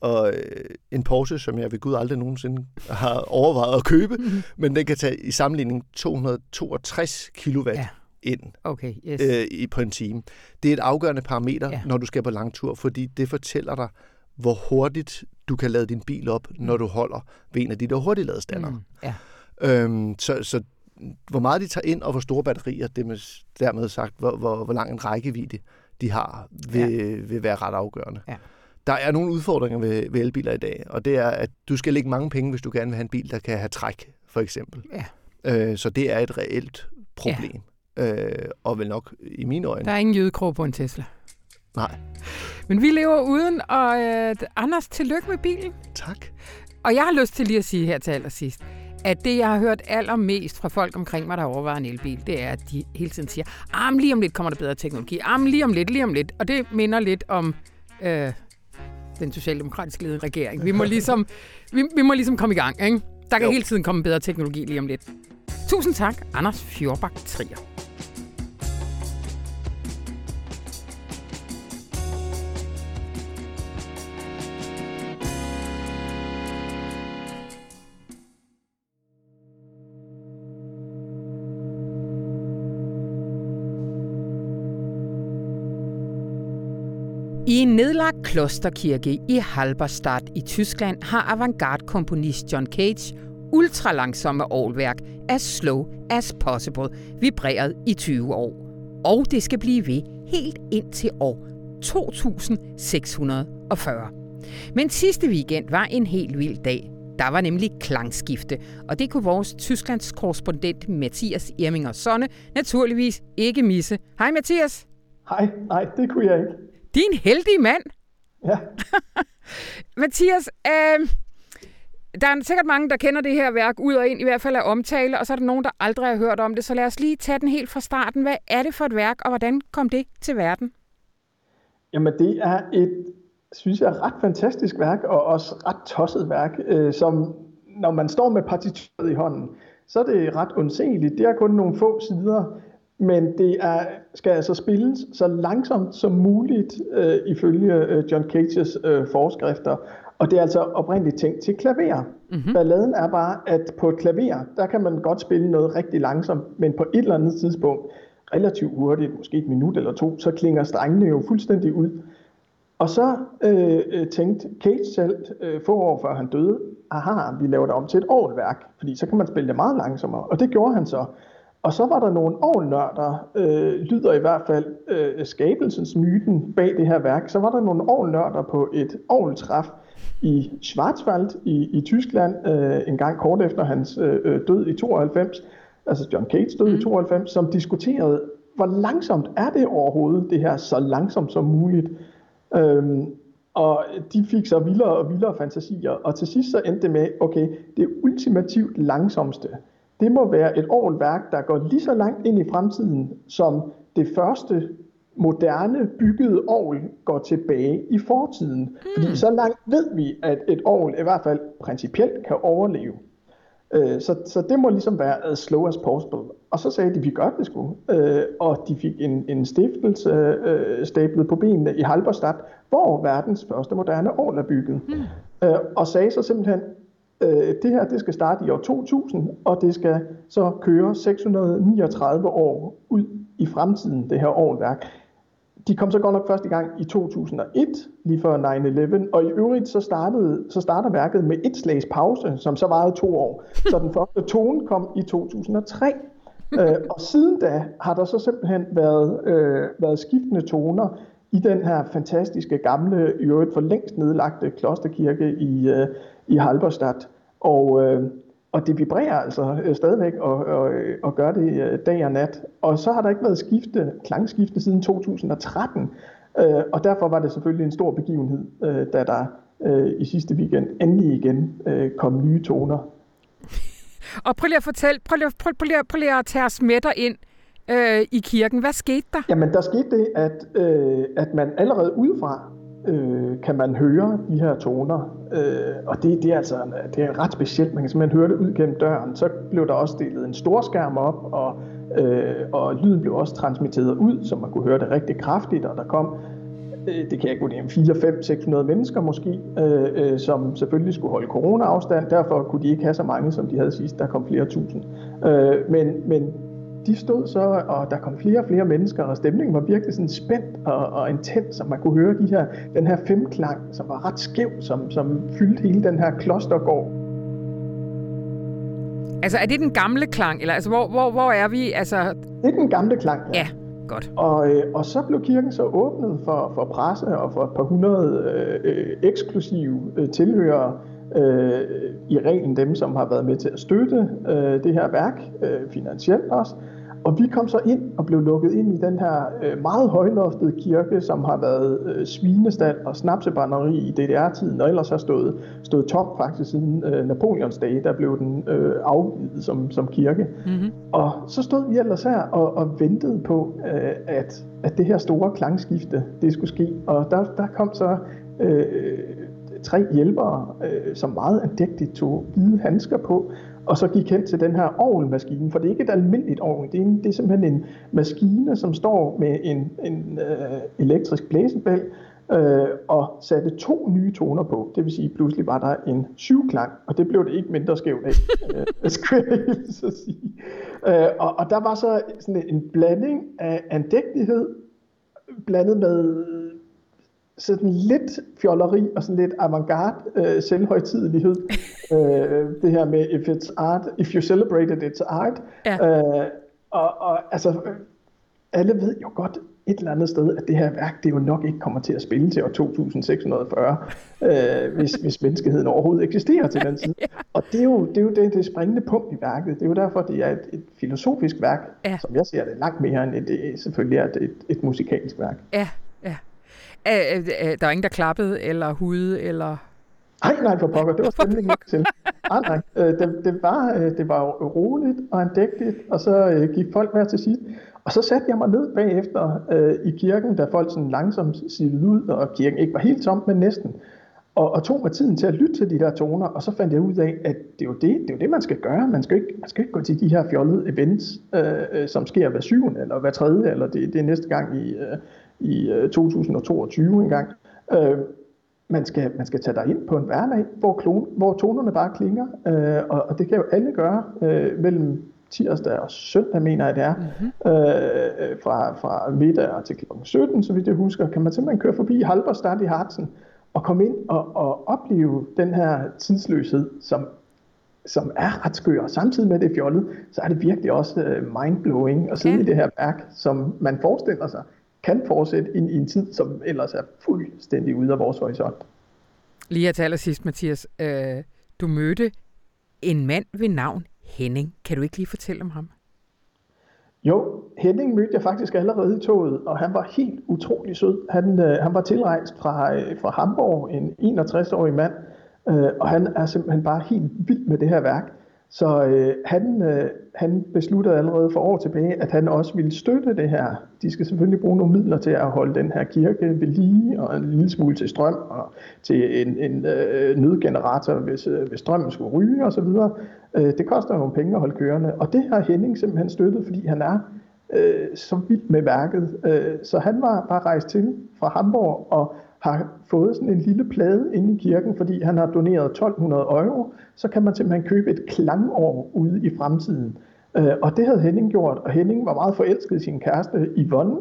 [SPEAKER 3] Og øh, en Porsche, som jeg ved Gud aldrig nogensinde har overvejet at købe, mm-hmm. <laughs> men den kan tage i sammenligning 262 kW ja. ind
[SPEAKER 1] okay, yes.
[SPEAKER 3] øh, i, på en time. Det er et afgørende parameter, ja. når du skal på langtur, fordi det fortæller dig, hvor hurtigt du kan lade din bil op, mm. når du holder ved en af de der hurtigladestander. Mm, ja. øhm, så, så hvor meget de tager ind, og hvor store batterier, det med, dermed sagt, hvor, hvor, hvor lang en rækkevidde de har, vil, ja. vil være ret afgørende. Ja. Der er nogle udfordringer ved, ved elbiler i dag, og det er, at du skal lægge mange penge, hvis du gerne vil have en bil, der kan have træk, for eksempel. Ja. Øh, så det er et reelt problem. Ja. Øh, og vel nok i mine øjne.
[SPEAKER 1] Der er ingen jødekrog på en Tesla.
[SPEAKER 3] Nej.
[SPEAKER 1] Men vi lever uden, og øh, Anders, tillykke med bilen.
[SPEAKER 3] Tak.
[SPEAKER 1] Og jeg har lyst til lige at sige her til allersidst, at det, jeg har hørt allermest fra folk omkring mig, der overvejer en elbil, det er, at de hele tiden siger, ah, lige om lidt kommer der bedre teknologi, ah, lige om lidt, lige om lidt. Og det minder lidt om øh, den socialdemokratiske ledede regering. Vi må <laughs> ligesom, vi, vi må ligesom komme i gang, ikke? Der kan jo. hele tiden komme bedre teknologi lige om lidt. Tusind tak, Anders Fjordbak Trier. En nedlagt klosterkirke i Halberstadt i Tyskland har avantgarde-komponist John Cage ultralangsomme årværk As Slow As Possible vibreret i 20 år. Og det skal blive ved helt ind til år 2640. Men sidste weekend var en helt vild dag. Der var nemlig klangskifte, og det kunne vores Tysklands korrespondent Mathias Irminger Sonne naturligvis ikke misse. Hej Mathias.
[SPEAKER 4] Hej, nej, det kunne jeg ikke.
[SPEAKER 1] Din heldige mand.
[SPEAKER 4] Ja. <laughs>
[SPEAKER 1] Mathias, øh, der er sikkert mange, der kender det her værk ud og ind, i hvert fald af omtale, og så er der nogen, der aldrig har hørt om det. Så lad os lige tage den helt fra starten. Hvad er det for et værk, og hvordan kom det til verden?
[SPEAKER 4] Jamen, det er et, synes jeg, ret fantastisk værk, og også ret tosset værk, øh, som når man står med partituret i hånden, så er det ret undseligt. Det er kun nogle få sider, men det er, skal altså spilles så langsomt som muligt, øh, ifølge øh, John Cages øh, forskrifter. Og det er altså oprindeligt tænkt til klaver. Mm-hmm. Balladen er bare, at på et klaver, der kan man godt spille noget rigtig langsomt, men på et eller andet tidspunkt, relativt hurtigt, måske et minut eller to, så klinger strengene jo fuldstændig ud. Og så øh, tænkte Cage selv, øh, få år før han døde, aha, vi laver det om til et årværk, fordi så kan man spille det meget langsommere. Og det gjorde han så. Og så var der nogle ovnørder, øh, lyder i hvert fald øh, skabelsens myten bag det her værk, så var der nogle ovnørder på et ovntræf i Schwarzwald i, i Tyskland, øh, en gang kort efter hans øh, død i 92, altså John Cage død mm. i 92, som diskuterede, hvor langsomt er det overhovedet, det her så langsomt som muligt. Øhm, og de fik så vildere og vildere fantasier, og til sidst så endte det med, okay, det ultimativt langsomste, det må være et værk, der går lige så langt ind i fremtiden, som det første moderne byggede ovl går tilbage i fortiden. Mm. Fordi så langt ved vi, at et ovl i hvert fald principielt kan overleve. Øh, så, så det må ligesom være as slow as possible. Og så sagde de, vi gør det sgu. Øh, og de fik en, en stiftelse øh, stablet på benene i Halberstadt, hvor verdens første moderne ovl er bygget. Mm. Og sagde så simpelthen, Øh, det her det skal starte i år 2000, og det skal så køre 639 år ud i fremtiden, det her årværk. De kom så godt nok først i gang i 2001, lige før 9-11, og i øvrigt så, startede, så starter værket med et slags pause, som så varede to år. Så den første tone kom i 2003. øh, og siden da har der så simpelthen været, øh, været skiftende toner i den her fantastiske gamle, i øvrigt for længst nedlagte klosterkirke i, øh, i Halberstadt. Og, øh, og det vibrerer altså øh, stadigvæk og, og, og gør det øh, dag og nat. Og så har der ikke været skifte, klangskifte siden 2013, øh, og derfor var det selvfølgelig en stor begivenhed, øh, da der øh, i sidste weekend endelig igen øh, kom nye toner.
[SPEAKER 1] Og prøv lige at fortælle, prøv lige, prøv, prøv lige, prøv lige at tage os med dig ind øh, i kirken. Hvad skete der?
[SPEAKER 4] Jamen, der skete det, at, øh, at man allerede udefra øh, kan man høre de her toner. Øh, og det, det, er altså det er ret specielt. Man kan simpelthen høre det ud gennem døren. Så blev der også stillet en stor skærm op, og, øh, og lyden blev også transmitteret ud, så man kunne høre det rigtig kraftigt, og der kom øh, det kan jeg vurdere, 4, 5, 600 mennesker måske, øh, øh, som selvfølgelig skulle holde corona-afstand. Derfor kunne de ikke have så mange, som de havde sidst. Der kom flere tusind. Øh, men, men de stod så, og der kom flere og flere mennesker, og stemningen var virkelig sådan spændt og, og intens, så man kunne høre de her, den her femklang, som var ret skæv, som, som fyldte hele den her klostergård.
[SPEAKER 1] Altså, er det den gamle klang, eller altså, hvor, hvor, hvor er vi? Altså...
[SPEAKER 4] Det er den gamle klang,
[SPEAKER 1] ja. ja. Godt.
[SPEAKER 4] Og, øh, og så blev kirken så åbnet for, for presse og for et par hundrede øh, eksklusive øh, tilhørere, øh, i reglen dem, som har været med til at støtte øh, det her værk, øh, finansielt også. Og vi kom så ind og blev lukket ind i den her øh, meget højloftede kirke, som har været øh, svinestald og snapsebrænderi i DDR-tiden, og ellers har stået, stået tom faktisk siden øh, Napoleons dage, der blev den øh, afgivet som, som kirke. Mm-hmm. Og så stod vi ellers her og, og ventede på, øh, at, at det her store klangskifte, det skulle ske. Og der, der kom så øh, tre hjælpere, øh, som meget andægtigt tog hvide handsker på, og så gik hen til den her ovnmaskine, for det er ikke et almindeligt ovn, det er, en, det er simpelthen en maskine, som står med en, en øh, elektrisk blæsebæl, øh, og satte to nye toner på. Det vil sige, pludselig var der en syvklang, og det blev det ikke mindre skævt af, øh, <laughs> skulle jeg så sige. Øh, og, og der var så sådan en blanding af andægtighed, blandet med sådan lidt fjolleri og sådan lidt avantgarde øh, selvhøjtidelighed. <laughs> øh, det her med, if it's art, if you celebrate it, it's art. Ja. Øh, og, og altså, alle ved jo godt et eller andet sted, at det her værk, det jo nok ikke kommer til at spille til år 2640, øh, hvis, <laughs> hvis menneskeheden overhovedet eksisterer til den tid. <laughs> Og det er jo det, er jo det, det springende punkt i værket. Det er jo derfor, det er et, et filosofisk værk, ja. som jeg ser det langt mere end det selvfølgelig er et, et, et musikalsk værk.
[SPEAKER 1] Ja, ja. Æ, der er ingen, der klappede, eller hude, eller...
[SPEAKER 4] Nej, nej, for pokker, det var stemningen ikke til. Nej, nej, øh, det, det, var, øh, det var roligt og andægtigt, og så øh, gik folk hver til sidst. Og så satte jeg mig ned bagefter øh, i kirken, da folk sådan langsomt sivede ud, og kirken ikke var helt tom, men næsten. Og, og tog mig tiden til at lytte til de der toner, og så fandt jeg ud af, at det er jo det, det, er jo det man skal gøre. Man skal, ikke, man skal ikke gå til de her fjollede events, øh, som sker hver syvende, eller hver tredje, eller det, det er næste gang i, øh, i øh, 2022 engang. Øh, man skal, man skal tage dig ind på en hverdag, hvor, klon, hvor tonerne bare klinger, øh, og, og det kan jo alle gøre øh, mellem tirsdag og søndag, mener jeg det er, mm-hmm. øh, fra, fra middag til kl. 17, så vidt jeg husker, kan man simpelthen køre forbi Halberstadt i Hartsen, og komme ind og, og opleve den her tidsløshed, som, som er ret skør. Samtidig med det fjollet, så er det virkelig også uh, mindblowing at sidde okay. i det her værk, som man forestiller sig kan fortsætte ind i en tid, som ellers er fuldstændig ude af vores horisont.
[SPEAKER 1] Lige her til allersidst, Mathias. Øh, du mødte en mand ved navn Henning. Kan du ikke lige fortælle om ham?
[SPEAKER 4] Jo, Henning mødte jeg faktisk allerede i toget, og han var helt utrolig sød. Han, øh, han var tilrejst fra, øh, fra Hamburg, en 61-årig mand, øh, og han er simpelthen bare helt vild med det her værk. Så øh, han, øh, han besluttede allerede for år tilbage, at han også ville støtte det her. De skal selvfølgelig bruge nogle midler til at holde den her kirke ved lige, og en lille smule til strøm, og til en, en øh, nødgenerator, hvis, øh, hvis strømmen skulle ryge osv. Øh, det koster nogle penge at holde kørende, og det har Henning simpelthen støttet, fordi han er øh, så vild med værket. Øh, så han var bare rejst til fra Hamburg og har fået sådan en lille plade inde i kirken, fordi han har doneret 1200 euro, så kan man simpelthen købe et klangår ude i fremtiden. Øh, og det havde Henning gjort, og Henning var meget forelsket i sin kæreste Yvonne,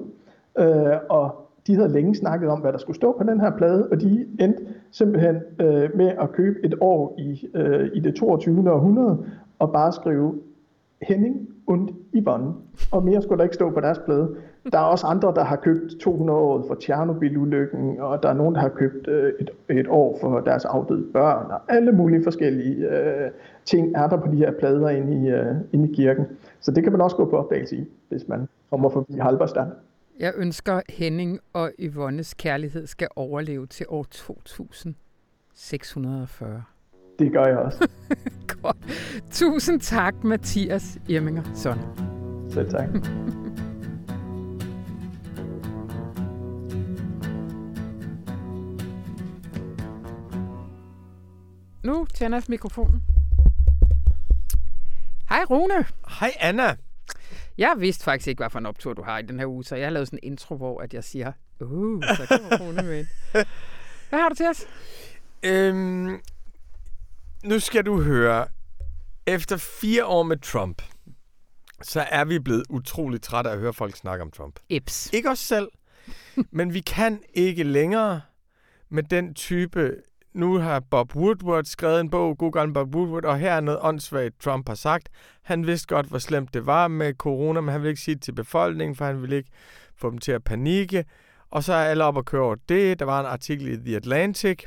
[SPEAKER 4] øh, og de havde længe snakket om, hvad der skulle stå på den her plade, og de endte simpelthen øh, med at købe et år i, øh, i det 22. århundrede, og bare skrive Henning und Yvonne, og mere skulle der ikke stå på deres plade. Der er også andre, der har købt 200 år for Tjernobyl-ulykken, og der er nogen, der har købt øh, et, et år for deres afdøde børn, og alle mulige forskellige øh, ting er der på de her plader inde i, øh, inde i kirken. Så det kan man også gå på opdagelse i, hvis man kommer forbi Halberstad.
[SPEAKER 1] Jeg ønsker Henning og Yvonnes kærlighed skal overleve til år 2640.
[SPEAKER 4] Det gør jeg også. <laughs>
[SPEAKER 1] Godt. Tusind tak, Mathias Irminger Sonne.
[SPEAKER 4] Selv tak. <laughs>
[SPEAKER 1] Nu tænder jeg mikrofonen. Hej Rune.
[SPEAKER 5] Hej Anna.
[SPEAKER 1] Jeg vidste faktisk ikke, hvad for en optur du har i den her uge, så jeg har lavet sådan en intro, hvor at jeg siger, uh, så kommer Rune med. <laughs> Hvad har du til os?
[SPEAKER 5] Øhm, nu skal du høre. Efter fire år med Trump, så er vi blevet utroligt trætte af at høre folk snakke om Trump.
[SPEAKER 1] Ips.
[SPEAKER 5] Ikke os selv, men vi kan ikke længere med den type nu har Bob Woodward skrevet en bog, god gammel Bob Woodward, og her er noget åndssvagt, Trump har sagt. Han vidste godt, hvor slemt det var med corona, men han ville ikke sige det til befolkningen, for han ville ikke få dem til at panikke. Og så er alle op og køre over det. Der var en artikel i The Atlantic,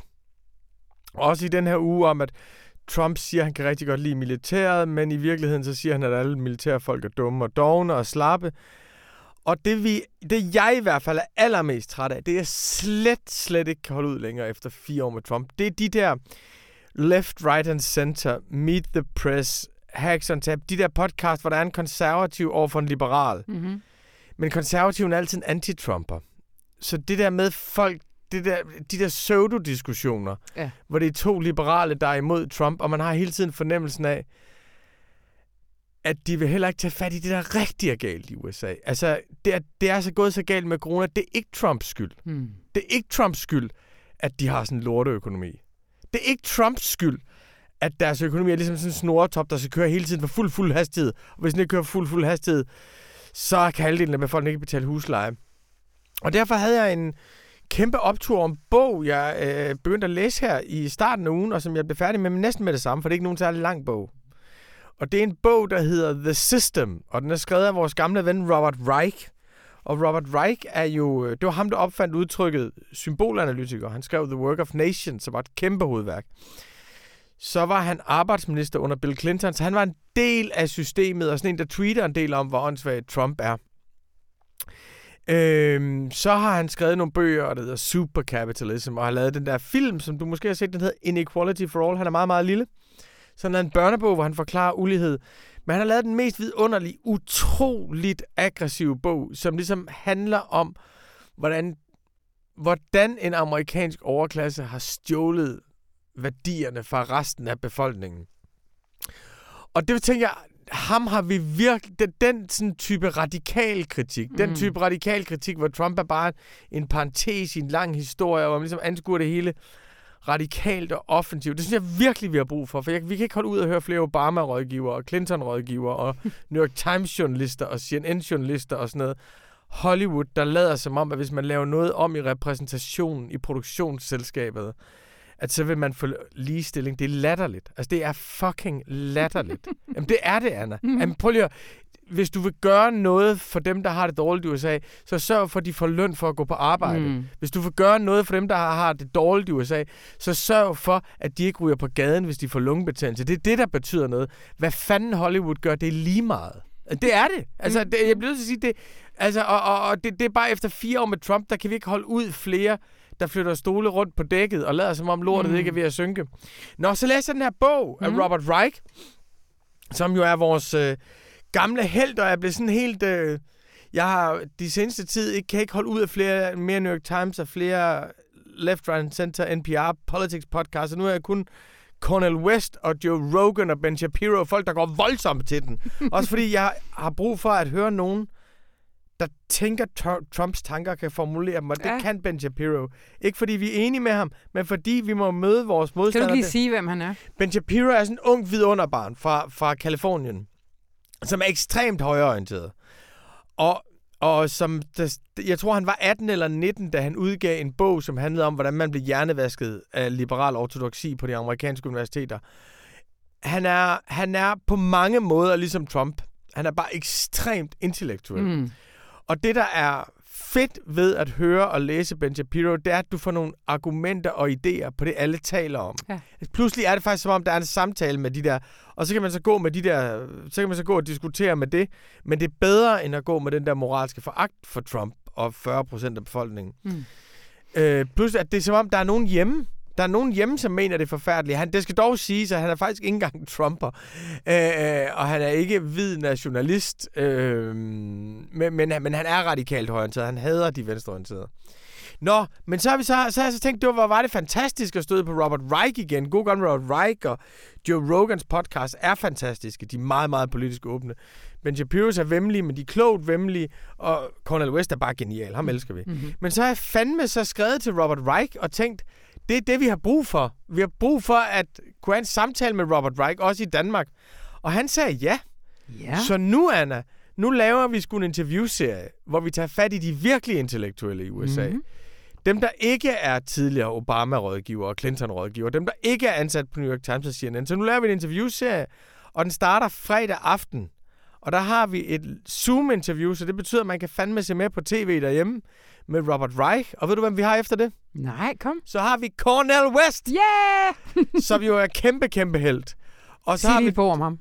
[SPEAKER 5] også i den her uge om, at Trump siger, at han kan rigtig godt lide militæret, men i virkeligheden så siger han, at alle militærfolk er dumme og dogne og slappe. Og det, vi, det jeg i hvert fald er allermest træt af, det er slet, slet ikke kan holde ud længere efter fire år med Trump. Det er de der left, right and center, meet the press, hacks on tap, de der podcast, hvor der er en konservativ over for en liberal.
[SPEAKER 1] Mm-hmm.
[SPEAKER 5] Men konservativen er altid en anti-Trumper. Så det der med folk, det der, de der pseudo-diskussioner,
[SPEAKER 1] Ja.
[SPEAKER 5] hvor det er to liberale, der er imod Trump, og man har hele tiden fornemmelsen af, at de vil heller ikke tage fat i det, der rigtig er galt i USA. Altså, det er, det er så gået så galt med corona. Det er ikke Trumps skyld.
[SPEAKER 1] Mm.
[SPEAKER 5] Det er ikke Trumps skyld, at de har sådan en lorteøkonomi. Det er ikke Trumps skyld, at deres økonomi er ligesom sådan en snoretop, der skal køre hele tiden for fuld, fuld hastighed. Og hvis den ikke kører for fuld, fuld hastighed, så kan halvdelen af befolkningen ikke betale husleje. Og derfor havde jeg en kæmpe optur om bog, jeg øh, begyndte at læse her i starten af ugen, og som jeg blev færdig med næsten med det samme, for det er ikke nogen særlig lang bog. Og det er en bog, der hedder The System, og den er skrevet af vores gamle ven Robert Reich. Og Robert Reich er jo, øh, det var ham, der opfandt udtrykket symbolanalytiker. Han skrev The Work of Nations, som var et kæmpe hovedværk. Så var han arbejdsminister under Bill Clinton, så han var en del af systemet, og sådan en, der tweeter en del om, hvor åndssvagt Trump er. Øhm, så har han skrevet nogle bøger, der hedder Supercapitalism, og har lavet den der film, som du måske har set, den hedder Inequality for All. Han er meget, meget lille. Sådan er en børnebog, hvor han forklarer ulighed. Men han har lavet den mest vidunderlige, utroligt aggressive bog, som ligesom handler om, hvordan, hvordan en amerikansk overklasse har stjålet værdierne fra resten af befolkningen. Og det tænker jeg, ham har vi virkelig, den, den sådan type radikal kritik, mm. den type radikal kritik, hvor Trump er bare en parentes i en lang historie, hvor man ligesom anskuer det hele radikalt og offensivt. Det synes jeg virkelig, vi har brug for, for jeg, vi kan ikke holde ud og høre flere Obama-rådgivere og Clinton-rådgivere og <laughs> New York Times-journalister og CNN-journalister og sådan noget. Hollywood, der lader som om, at hvis man laver noget om i repræsentationen i produktionsselskabet, at så vil man få ligestilling. Det er latterligt. Altså, det er fucking latterligt. <laughs> Jamen, det er det, Anna.
[SPEAKER 1] Mhm.
[SPEAKER 5] Jamen, prøv lige at, hvis du vil gøre noget for dem, der har det dårligt i USA, så sørg for, at de får løn for at gå på arbejde.
[SPEAKER 1] Mm.
[SPEAKER 5] Hvis du vil gøre noget for dem, der har, det dårligt i USA, så sørg for, at de ikke ryger på gaden, hvis de får lungebetændelse. Det er det, der betyder noget. Hvad fanden Hollywood gør, det er lige meget. Det er det. Altså, det, jeg bliver nødt til at sige det. Altså, og, og, og det, det er bare efter fire år med Trump, der kan vi ikke holde ud flere, der flytter stole rundt på dækket og lader som om lortet
[SPEAKER 1] Mm.
[SPEAKER 5] mm. ikke er ved at synke. Nå, så læser jeg den her bog af
[SPEAKER 1] Mm.
[SPEAKER 5] Robert Reich, som jo er vores øh, gamle held, og jeg blev sådan helt... Øh, jeg har de seneste tid ikke, kan ikke holde ud af flere, mere New York Times og flere Left, Right Center, NPR, Politics podcast, og nu er jeg kun Cornel West og Joe Rogan og Ben Shapiro, folk, der går voldsomt til den. <laughs> Også fordi jeg har brug for at høre nogen, der tænker, Tr- Trumps tanker kan formulere dem, og det
[SPEAKER 1] Ja.
[SPEAKER 5] kan Ben Shapiro. Ikke fordi vi er enige med ham, men fordi vi må møde vores
[SPEAKER 1] du
[SPEAKER 5] modstandere.
[SPEAKER 1] ikke lige sige, hvem han er?
[SPEAKER 5] Ben Shapiro er sådan en ung vidunderbarn fra, fra Kalifornien, som er ekstremt højreorienteret. Og, og som, der, jeg tror, han var 18 eller 19, da han udgav en bog, som handlede om, hvordan man blev hjernevasket af liberal ortodoksi på de amerikanske universiteter. Han er, han er på mange måder ligesom Trump. Han er bare ekstremt intellektuel.
[SPEAKER 1] Mm.
[SPEAKER 5] Og det, der er fedt ved at høre og læse Ben Shapiro, det er, at du får nogle argumenter og idéer på det, alle taler om.
[SPEAKER 1] Ja.
[SPEAKER 5] Pludselig er det faktisk som om, der er en samtale med de der, og så kan man så gå med de der, så kan man så gå og diskutere med det, men det er bedre, end at gå med den der moralske foragt for Trump og 40 procent af befolkningen.
[SPEAKER 1] Mm.
[SPEAKER 5] Øh, plus, at det er som om, der er nogen hjemme, der er nogen hjemme, som mener, det er forfærdeligt. Han, det skal dog sige, at han er faktisk ikke engang Trumper. Øh, og han er ikke hvid nationalist. Øh, men, men, men han er radikalt højorienteret. Han hader de venstreorienterede. Nå, men så har, vi så, så har jeg så tænkt, det var, hvor var det fantastisk at støde på Robert Reich igen. God gang Robert Reich og Joe Rogans podcast er fantastiske. De er meget, meget politisk åbne. Ben Shapiro's er vemmelige, men de er klogt vemmelige. Og Cornel West er bare genial. Ham elsker vi.
[SPEAKER 1] Mm-hmm.
[SPEAKER 5] Men så har jeg fandme så skrevet til Robert Reich og tænkt, det er det, vi har brug for. Vi har brug for at kunne have en samtale med Robert Reich, også i Danmark. Og han sagde ja.
[SPEAKER 1] Ja.
[SPEAKER 5] Så nu, Anna, nu laver vi sgu en interviewserie, hvor vi tager fat i de virkelig intellektuelle i USA.
[SPEAKER 1] Mhm.
[SPEAKER 5] Mm-hmm. Dem, der ikke er tidligere Obama-rådgiver og Clinton-rådgiver, dem, der ikke er ansat på New York Times og CNN. Så nu laver vi en interviewserie, og den starter fredag aften. Og der har vi et Zoom-interview, så det betyder, at man kan fandme se med på tv derhjemme med Robert Reich. Og ved du, hvem vi har efter det?
[SPEAKER 1] Nej, kom.
[SPEAKER 5] Så har vi Cornel West,
[SPEAKER 1] Yeah! <laughs>
[SPEAKER 5] som jo er kæmpe, kæmpe held. Og så
[SPEAKER 1] Sig
[SPEAKER 5] har vi
[SPEAKER 1] på om ham.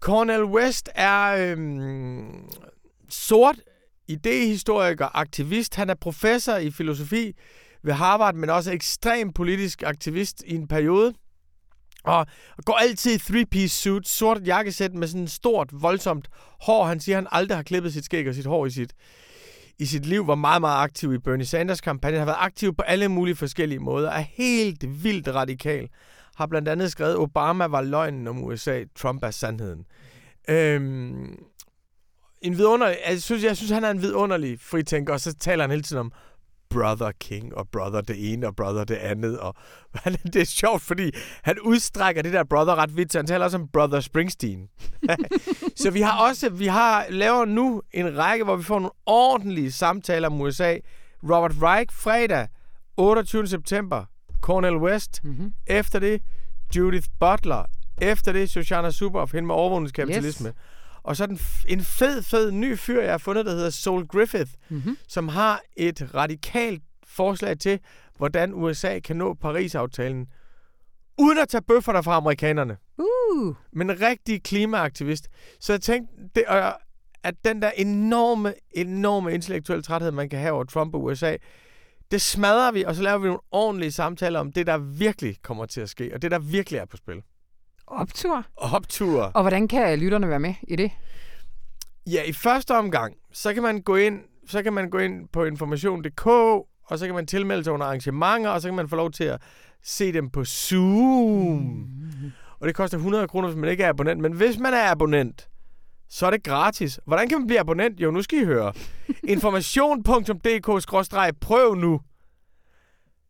[SPEAKER 5] Cornel West er øhm, sort idehistoriker, aktivist. Han er professor i filosofi ved Harvard, men også ekstrem politisk aktivist i en periode. Og går altid i three-piece suit, sort jakkesæt med sådan stort, voldsomt hår. Han siger, at han aldrig har klippet sit skæg og sit hår i sit, i sit liv. Var meget, meget aktiv i Bernie Sanders kampagne. Har været aktiv på alle mulige forskellige måder. Er helt vildt radikal. Har blandt andet skrevet, Obama var løgnen om USA, Trump er sandheden. Øhm, en vidunderlig, jeg synes, jeg synes, han er en vidunderlig fritænker, og så taler han hele tiden om brother king, og brother det ene, og brother det andet. Og <laughs> det er sjovt, fordi han udstrækker det der brother ret vidt, så han taler også om brother Springsteen. <laughs> så vi har også, vi har laver nu en række, hvor vi får nogle ordentlige samtaler om USA. Robert Reich fredag, 28. september, Cornel West.
[SPEAKER 1] Mm-hmm.
[SPEAKER 5] Efter det, Judith Butler. Efter det, Shoshana Zuboff, hende med overvågningskapitalisme. Yes. Og så den en fed, fed ny fyr, jeg har fundet, der hedder Sol Griffith,
[SPEAKER 1] Mm-hmm.
[SPEAKER 5] som har et radikalt forslag til, hvordan USA kan nå Paris-aftalen, uden at tage bøfferne fra amerikanerne.
[SPEAKER 1] Uh,
[SPEAKER 5] Men en rigtig klimaaktivist. Så jeg tænkte, det, øh, at den der enorme, enorme intellektuelle træthed, man kan have over Trump og USA, det smadrer vi, og så laver vi nogle ordentlige samtaler om det, der virkelig kommer til at ske, og det, der virkelig er på spil.
[SPEAKER 1] Optur.
[SPEAKER 5] Og opture.
[SPEAKER 1] Og hvordan kan lytterne være med i det?
[SPEAKER 5] Ja, i første omgang, så kan man gå ind, så kan man gå ind på information.dk, og så kan man tilmelde sig under arrangementer, og så kan man få lov til at se dem på Zoom. Mm. Og det koster 100 kroner, hvis man ikke er abonnent. Men hvis man er abonnent, så er det gratis. Hvordan kan man blive abonnent? Jo, nu skal I høre. <laughs> Information.dk-prøv nu.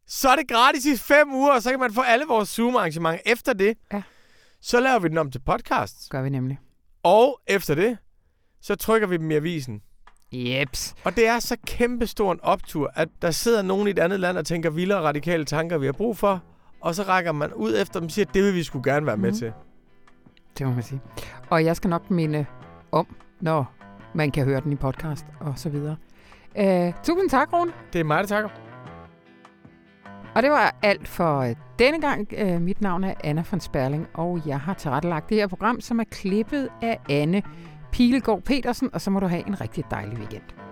[SPEAKER 5] Så er det gratis i fem uger, og så kan man få alle vores Zoom-arrangementer. Efter det,
[SPEAKER 1] Ja.
[SPEAKER 5] Så laver vi den om til podcast.
[SPEAKER 1] Gør vi nemlig.
[SPEAKER 5] Og efter det, så trykker vi dem i avisen.
[SPEAKER 1] Jeps.
[SPEAKER 5] Og det er så kæmpestor en optur, at der sidder nogen i et andet land og tænker vilde og radikale tanker, vi har brug for. Og så rækker man ud efter dem og siger, det vil vi skulle gerne være med
[SPEAKER 1] Mhm.
[SPEAKER 5] til.
[SPEAKER 1] Det må man sige. Og jeg skal nok minde om, når man kan høre den i podcast og så videre. Uh, tusind tak, Rune.
[SPEAKER 5] Det er mig, der takker.
[SPEAKER 1] Og det var alt for øh, denne gang. Øh, mit navn er Anna von Sperling, og jeg har tilrettelagt det her program, som er klippet af Anne Pilegaard Petersen, og så må du have en rigtig dejlig weekend.